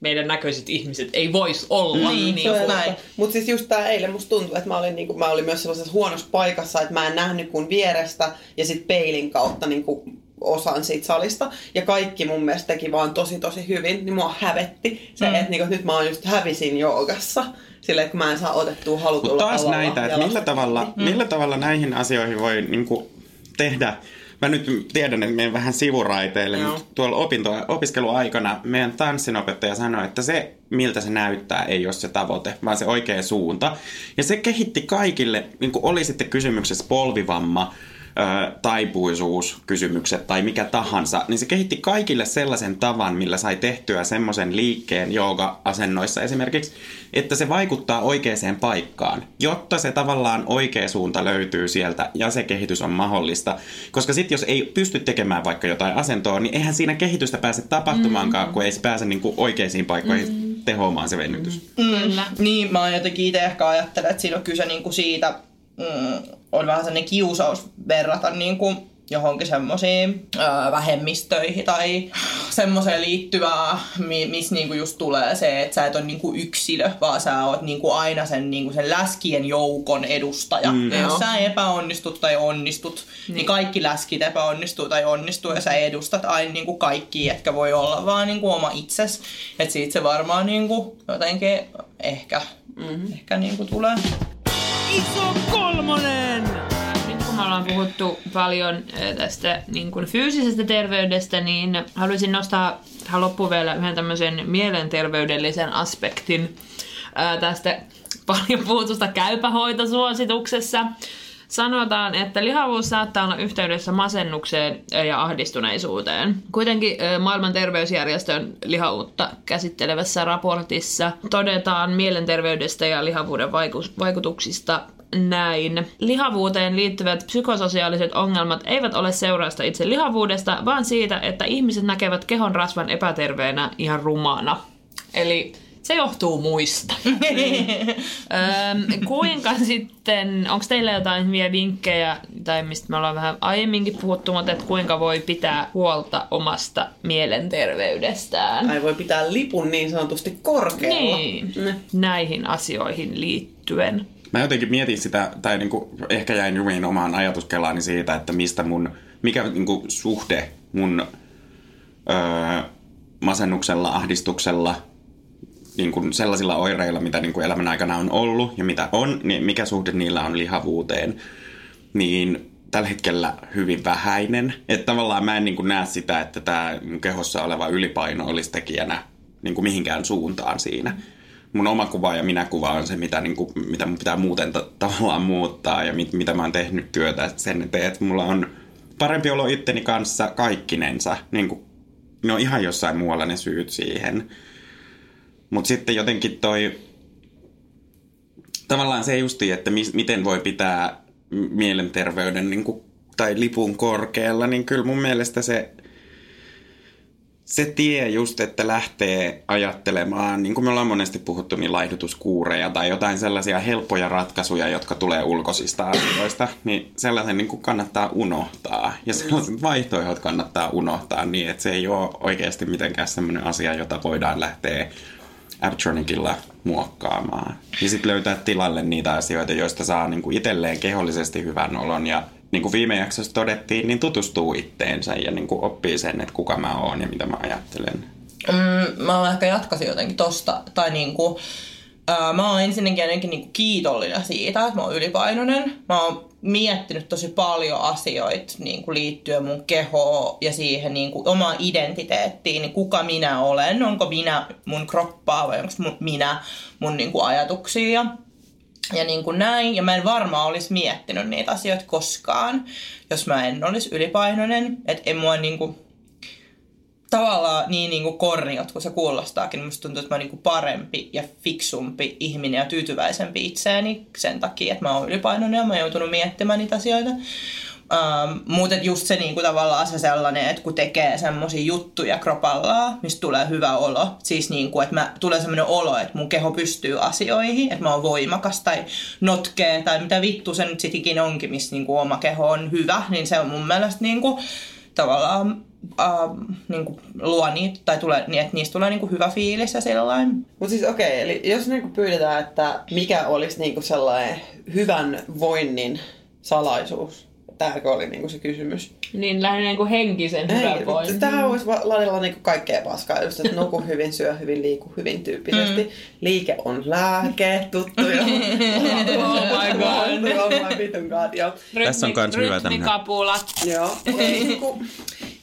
C: meidän näköiset ihmiset ei vois olla.
A: Niin,
C: niin, kuin-
A: näin.
D: Mutta siis just tää eilen musta tuntui, että mä olin, niinku, mä olin myös sellaisessa huonossa paikassa, että mä en nähnyt kuin vierestä ja sit peilin kautta niinku, osan siitä salista. Ja kaikki mun mielestä teki vaan tosi tosi hyvin, niin mua hävetti se, mm. että niinku, nyt mä oon just hävisin joogassa. Silleen, että mä en saa otettua halutulla
E: Mutta taas
D: alalla
E: näitä, että millä tavalla,
D: kiinni.
E: millä tavalla näihin asioihin voi niinku tehdä. Mä nyt tiedän, että menen vähän sivuraiteille,
D: Joo.
E: mutta tuolla opinto, opiskeluaikana meidän tanssinopettaja sanoi, että se, miltä se näyttää, ei ole se tavoite, vaan se oikea suunta. Ja se kehitti kaikille, niin kuin oli sitten kysymyksessä polvivamma, ö, taipuisuus, kysymykset tai mikä tahansa, niin se kehitti kaikille sellaisen tavan, millä sai tehtyä semmoisen liikkeen jooga-asennoissa esimerkiksi, että se vaikuttaa oikeaan paikkaan, jotta se tavallaan oikea suunta löytyy sieltä ja se kehitys on mahdollista. Koska sitten jos ei pysty tekemään vaikka jotain asentoa, niin eihän siinä kehitystä pääse tapahtumaankaan, mm. kun ei se pääse niinku oikeisiin paikkoihin mm. tehoamaan se venytys.
C: Kyllä.
A: Niin, mä jotenkin itse ehkä ajattelen, että siinä on kyse niinku siitä, mm, on vähän sellainen kiusaus verrata niinku johonkin semmoisiin öö, vähemmistöihin tai semmoiseen liittyvää, mi- missä niinku just tulee se, että sä et ole niinku yksilö, vaan sä oot niinku aina sen, niinku sen läskien joukon edustaja. Mm, ja jos sä epäonnistut tai onnistut, niin. niin kaikki läskit epäonnistuu tai onnistuu ja sä edustat aina niinku kaikki, etkä voi olla vaan niinku oma itses. Että siitä se varmaan niinku jotenkin ehkä, mm-hmm. ehkä niinku tulee.
B: Iso kolmonen!
C: Ollaan puhuttu paljon eh, tästä niin kuin fyysisestä terveydestä, niin haluaisin nostaa tähän loppuun vielä yhden tämmöisen mielenterveydellisen aspektin tästä paljon puhutusta käypähoitosuosituksessa. Sanotaan, että lihavuus saattaa olla yhteydessä masennukseen ja ahdistuneisuuteen. Kuitenkin ö, maailman terveysjärjestön lihavuutta käsittelevässä raportissa todetaan mielenterveydestä ja lihavuuden vaiku- vaikutuksista näin. Lihavuuteen liittyvät psykososiaaliset ongelmat eivät ole seurausta itse lihavuudesta, vaan siitä, että ihmiset näkevät kehon rasvan epäterveenä ihan rumana. Eli se johtuu muista. Öm, kuinka sitten, onko teillä jotain vielä vinkkejä, tai mistä me ollaan vähän aiemminkin puhuttu, mutta että kuinka voi pitää huolta omasta mielenterveydestään?
D: Ai voi pitää lipun niin sanotusti korkealla.
C: Niin, näihin asioihin liittyen.
E: Mä jotenkin mietin sitä, tai niinku, ehkä jäin jumiin omaan ajatuskelaani siitä, että mistä mun, mikä niinku, suhde mun öö, masennuksella, ahdistuksella, niin kuin sellaisilla oireilla, mitä niin kuin elämän aikana on ollut ja mitä on, niin mikä suhde niillä on lihavuuteen, niin tällä hetkellä hyvin vähäinen. Että tavallaan mä en niin kuin näe sitä, että tämä kehossa oleva ylipaino olisi tekijänä niin kuin mihinkään suuntaan siinä. Mun oma kuva ja minä kuva on se, mitä, niin kuin, mitä mun pitää muuten ta- tavallaan muuttaa ja mit, mitä mä oon tehnyt työtä sen eteen, että mulla on parempi olo itteni kanssa kaikkinensa. Niin kuin, ne on ihan jossain muualla ne syyt siihen. Mutta sitten jotenkin toi, tavallaan se justi, että mis, miten voi pitää mielenterveyden niin kuin, tai lipun korkealla, niin kyllä mun mielestä se, se tie just, että lähtee ajattelemaan, niin kuin me ollaan monesti puhuttu, niin laihdutuskuureja tai jotain sellaisia helppoja ratkaisuja, jotka tulee ulkoisista asioista, niin sellaisen niin kuin kannattaa unohtaa. Ja sellaiset vaihtoehdot kannattaa unohtaa niin, että se ei ole oikeasti mitenkään sellainen asia, jota voidaan lähteä Abtronicilla muokkaamaan. Ja sitten löytää tilalle niitä asioita, joista saa niin kuin itselleen kehollisesti hyvän olon ja niin kuin viime jaksossa todettiin, niin tutustuu itteensä ja niin kuin oppii sen, että kuka mä oon ja mitä mä ajattelen.
A: Mm, mä ehkä jatkaisin jotenkin tosta, tai niinku, ää, mä oon ensinnäkin jotenkin niinku kiitollinen siitä, että mä oon ylipainoinen. Mä oon miettinyt tosi paljon asioita niinku liittyen mun kehoon ja siihen niinku omaan identiteettiin, niin kuka minä olen, onko minä mun kroppaa vai onko minä mun niinku ajatuksia. Ja niin kuin näin, ja mä en varmaan olisi miettinyt niitä asioita koskaan, jos mä en olisi ylipainoinen. Että ei mua niin kuin, tavallaan niin, niin kuin korniot, kun se kuulostaakin, musta tuntuu, että mä oon niin kuin parempi ja fiksumpi ihminen ja tyytyväisempi itseäni sen takia, että mä oon ylipainoinen ja mä oon joutunut miettimään niitä asioita. Um, mutta just se niinku tavallaan se sellainen, että kun tekee semmoisia juttuja kropallaan, mistä tulee hyvä olo. Siis niinku, että mä, tulee semmoinen olo, että mun keho pystyy asioihin, että mä oon voimakas tai notkee tai mitä vittu se nyt sit ikinä onkin, missä niinku oma keho on hyvä. Niin se on mun mielestä niinku, tavallaan uh, niinku, luo niitä, tai tulee, niin, että niistä tulee niinku hyvä fiilis ja sellainen.
D: Mutta siis okei, okay, eli jos niinku pyydetään, että mikä olisi niinku sellainen hyvän voinnin salaisuus, tämäkö oli niinku se kysymys?
C: Niin lähinnä niin kuin henkisen hyvinvoinnin.
D: Tähän voisi va- ladella niinku kaikkea paskaa, just että nuku hyvin, syö hyvin, liiku hyvin tyyppisesti. Mm. Liike on lääke, tuttu jo.
C: Oh my god.
D: Oh my vitun god, joo.
E: Tässä on kans hyvä tämmönen-
C: Rytmikapulat.
D: Joo, ei, niinku,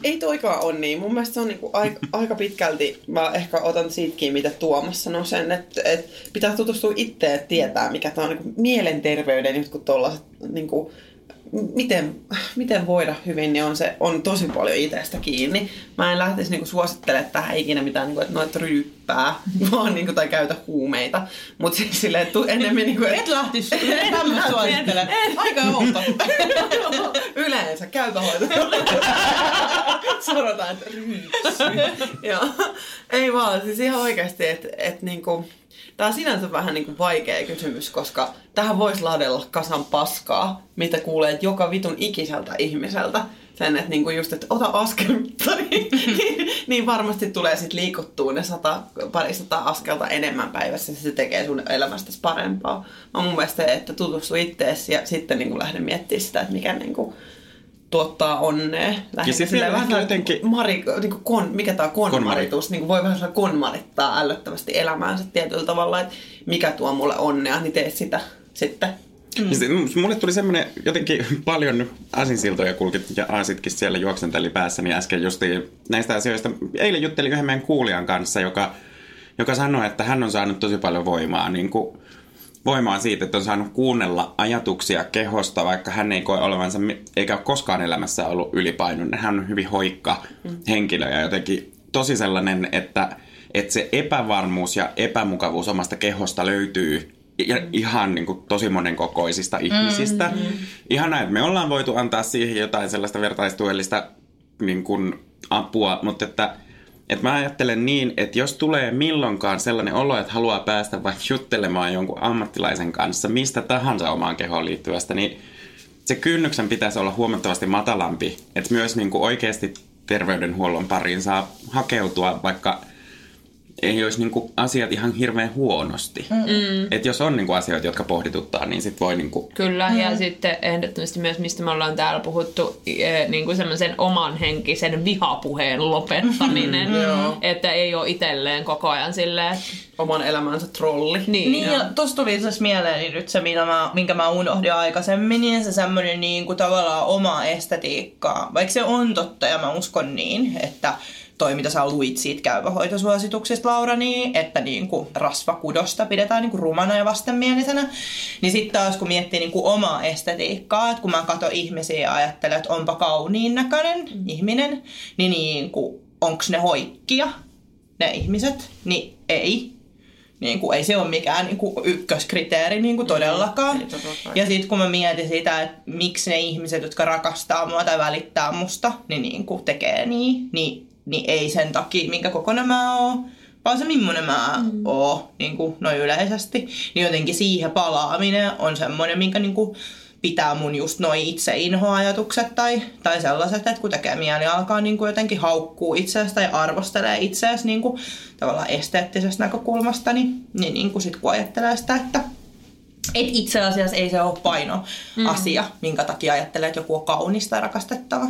D: ei toikaan on niin. Mun mielestä se on niinku aika, aika pitkälti, mä ehkä otan siitäkin, mitä Tuomas sanoi sen, että, että pitää tutustua itse ja tietää, mikä tämä on niinku mielenterveyden jotkut tollaset, niinku, miten, miten voida hyvin, niin on, se, on tosi paljon itsestä kiinni. Mä en lähtisi niinku suosittelemaan tähän ikinä mitään, niinku, että noit ryyppää, vaan, niinku, tai käytä huumeita. Mutta siis silleen, että enemmän... Niinku, et,
A: Et lähtis, et tämmöistä suosittele. Aika outo.
D: Yleensä käypähoito. Sanotaan, että ryyppy. Joo. Ei vaan, siis ihan oikeasti, että et niinku, Tämä on sinänsä vähän niinku vaikea kysymys, koska tähän voisi ladella kasan paskaa, mitä kuulee joka vitun ikiseltä ihmiseltä. Sen, että niinku just, että ota askel, niin, niin, niin varmasti tulee sit liikuttua ne sata, parisata askelta enemmän päivässä, se tekee sun elämästäsi parempaa. Mä mun mielestä että tutustu itteesi ja sitten niinku lähde miettimään sitä, että mikä niinku, tuottaa onnea. Lähde
E: sit
D: silleen
E: vielä
D: vähän
E: jotenkin-
D: Mari, niin kuin kon, mikä tämä konmaritus, niin kuin voi vähän konmarittaa ällöttävästi elämäänsä tietyllä tavalla, että mikä tuo mulle onnea, niin tee sitä sitten.
E: Mm. Mulle tuli semmoinen jotenkin paljon asinsiltoja kulkit ja aasitkin siellä juoksenteli päässäni äsken justiin näistä asioista. Eilen juttelin yhden meidän kuulijan kanssa, joka, joka sanoi, että hän on saanut tosi paljon voimaa, niin kuin, voimaa siitä, että on saanut kuunnella ajatuksia kehosta, vaikka hän ei koe olevansa, eikä ole koskaan elämässä ollut ylipainoinen. Hän on hyvin hoikka henkilö ja jotenkin tosi sellainen, että, että se epävarmuus ja epämukavuus omasta kehosta löytyy ja ihan niin kuin, tosi monen kokoisista ihmisistä. Mm, mm. Ihanaa, että me ollaan voitu antaa siihen jotain sellaista vertaistuellista niin kuin, apua, mutta että, että mä ajattelen niin, että jos tulee milloinkaan sellainen olo, että haluaa päästä vaikka juttelemaan jonkun ammattilaisen kanssa mistä tahansa omaan kehoon liittyvästä, niin se kynnyksen pitäisi olla huomattavasti matalampi, että myös niin kuin oikeasti terveydenhuollon pariin saa hakeutua, vaikka ei olisi niinku asiat ihan hirveän huonosti. Mm. Et jos on niinku asioita, jotka pohdituttaa, niin sit voi niinku...
C: Kyllä, mm. ja sitten ehdottomasti myös, mistä me ollaan täällä puhuttu, eh, niin kuin semmoisen oman henkisen vihapuheen lopettaminen. että ei ole itselleen koko ajan silleen,
D: Oman elämänsä trolli.
C: niin,
A: Niin, ja tossa tuli itse asiassa mieleeni nyt se, mitä mä, minkä mä unohdin aikaisemmin, niin se semmoinen niin kuin tavallaan oma estetiikkaa. Vaikka se on totta, ja mä uskon niin, että toi, mitä sä luit siitä käypähoitosuosituksista, Laura, niin, että niin kuin rasvakudosta pidetään niin kuin rumana ja vastenmielisenä. Niin sitten taas, kun miettii niin kuin omaa estetiikkaa, että kun mä katson ihmisiä ja ajattelen, että onpa kauniin näköinen mm. ihminen, niin, niin kuin, onks ne hoikkia, ne ihmiset, niin ei. Niin kuin, ei se ole mikään niin kuin, ykköskriteeri niin kuin todellakaan.
D: todellakaan.
A: Ja sitten kun mä mietin sitä, että miksi ne ihmiset, jotka rakastaa mua tai välittää musta, niin, niin kuin tekee niin, niin niin ei sen takia, minkä kokoinen mä oon, vaan se millainen mä mm. oon niin kuin noin yleisesti. Niin jotenkin siihen palaaminen on semmoinen, minkä niin kuin pitää mun just noin itseinhoajatukset tai, tai sellaiset, että kun tekee mieli alkaa niin kuin jotenkin haukkuu itseäsi tai arvostelee itseäsi niin kuin tavallaan esteettisestä näkökulmasta, niin, niin, niin kuin sit kun ajattelee sitä, että et itse asiassa ei se ole paino asia, mm. minkä takia ajattelee, että joku on kaunista ja rakastettava.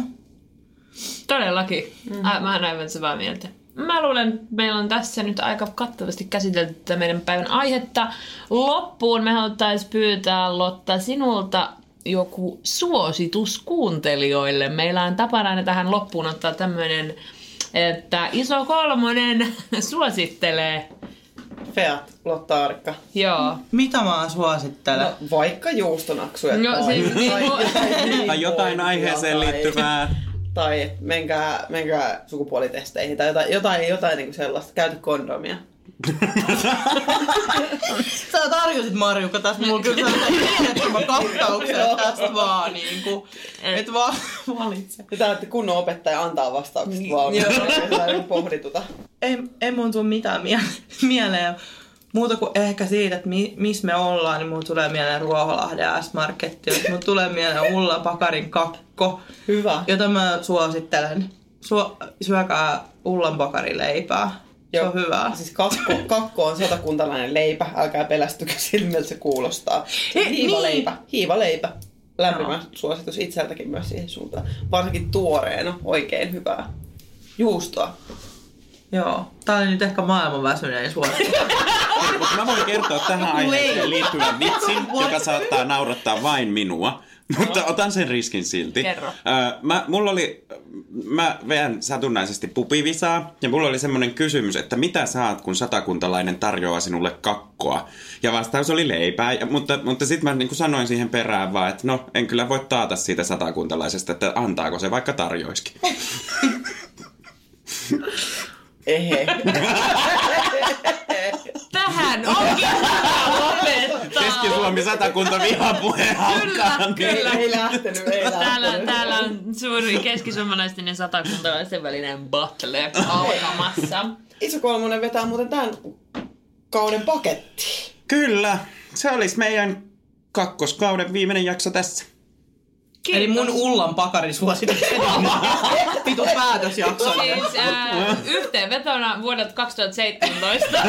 C: Todellakin. Mm. Ä, mä oon aivan samaa mieltä. Mä luulen, että meillä on tässä nyt aika kattavasti käsitelty tätä meidän päivän aihetta. Loppuun me haluttaisiin pyytää Lotta sinulta joku suositus kuuntelijoille. Meillä on tapana aina tähän loppuun ottaa tämmöinen, että iso kolmonen suosittelee.
D: Feat, Lotta Arikka.
C: Joo.
A: Mitä mä suosittelen?
D: No, vaikka juustonaksuja
C: No,
D: tai,
C: siis
D: tai,
C: niinku-
D: jotain,
E: Tai jotain aiheeseen
D: tai-
E: liittyvää.
D: Tai menkää, menkää sukupuolitesteihin tai jotain, jotain, jotain niin sellaista. Käytä kondomia.
A: Sä tarjosit Marjukka tässä mulla kyllä sellaisen kattauksen tästä vaan niinku, et vaan valitse.
D: Ja tää, että kunnon opettaja antaa vastaukset vaan.
A: Joo.
D: Joo. Ei pohdituta.
A: Ei, ei mun tuu mitään mie- mieleen. Muuta kuin ehkä siitä, että mi- missä me ollaan, niin mulla tulee mieleen Ruoholahden S-Marketti. Mulla tulee mieleen Ulla Pakarin kakko,
D: Hyvä.
A: jota mä suosittelen. Suo- syökää Ullan Pakarin leipää. Se on hyvää.
D: Siis kakko, kakko on satakuntalainen leipä. Älkää pelästykö siltä, se kuulostaa. Se
A: Ei,
D: hiivaleipä.
A: niin.
D: Hiivaleipä. Lämpimä suositus itseltäkin myös siihen suuntaan. Varsinkin tuoreena. Oikein hyvää. Juustoa.
A: Joo. Tää oli nyt ehkä maailman väsynein suositus.
E: Mutta mä voin kertoa tähän aiheeseen liittyvän vitsin, joka saattaa naurattaa vain minua. Mutta otan sen riskin silti.
C: Kerro.
E: Öö, mä, mulla oli, mä veän satunnaisesti pupivisaa, ja mulla oli semmoinen kysymys, että mitä saat, kun satakuntalainen tarjoaa sinulle kakkoa? Ja vastaus oli leipää, ja, mutta, mutta sitten mä niin kuin sanoin siihen perään vaan, että no, en kyllä voi taata siitä satakuntalaisesta, että antaako se vaikka tarjoiskin.
D: Ehe.
C: Tähän onkin hyvä lopettaa.
E: Keski-Suomi satakunta vihapuheen alkaa.
C: Kyllä.
D: ei lähtenyt, ei
C: Täällä,
D: lähtenyt.
C: täällä on suuri keskisuomalaisten ja satakuntalaisten välinen battle alkamassa.
D: Iso kolmonen vetää muuten tämän kauden paketti.
E: Kyllä, se olisi meidän kakkoskauden viimeinen jakso tässä.
A: Eli mun Ullan Pakarin suositus. Vitu päätösjakso.
C: Siis äh, yhteenvetona vuodelta 2017.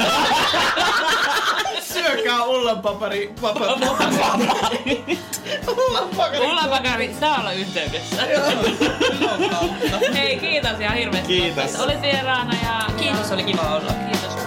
D: Syökää Ullan papari. Papa, Ullan papari.
C: Ulla Pakari saa olla yhteydessä. Hei, kiitos ihan hirveästi.
E: Kiitos.
C: Olit vieraana ja
A: Kiitos, oli kiva olla.
C: kiitos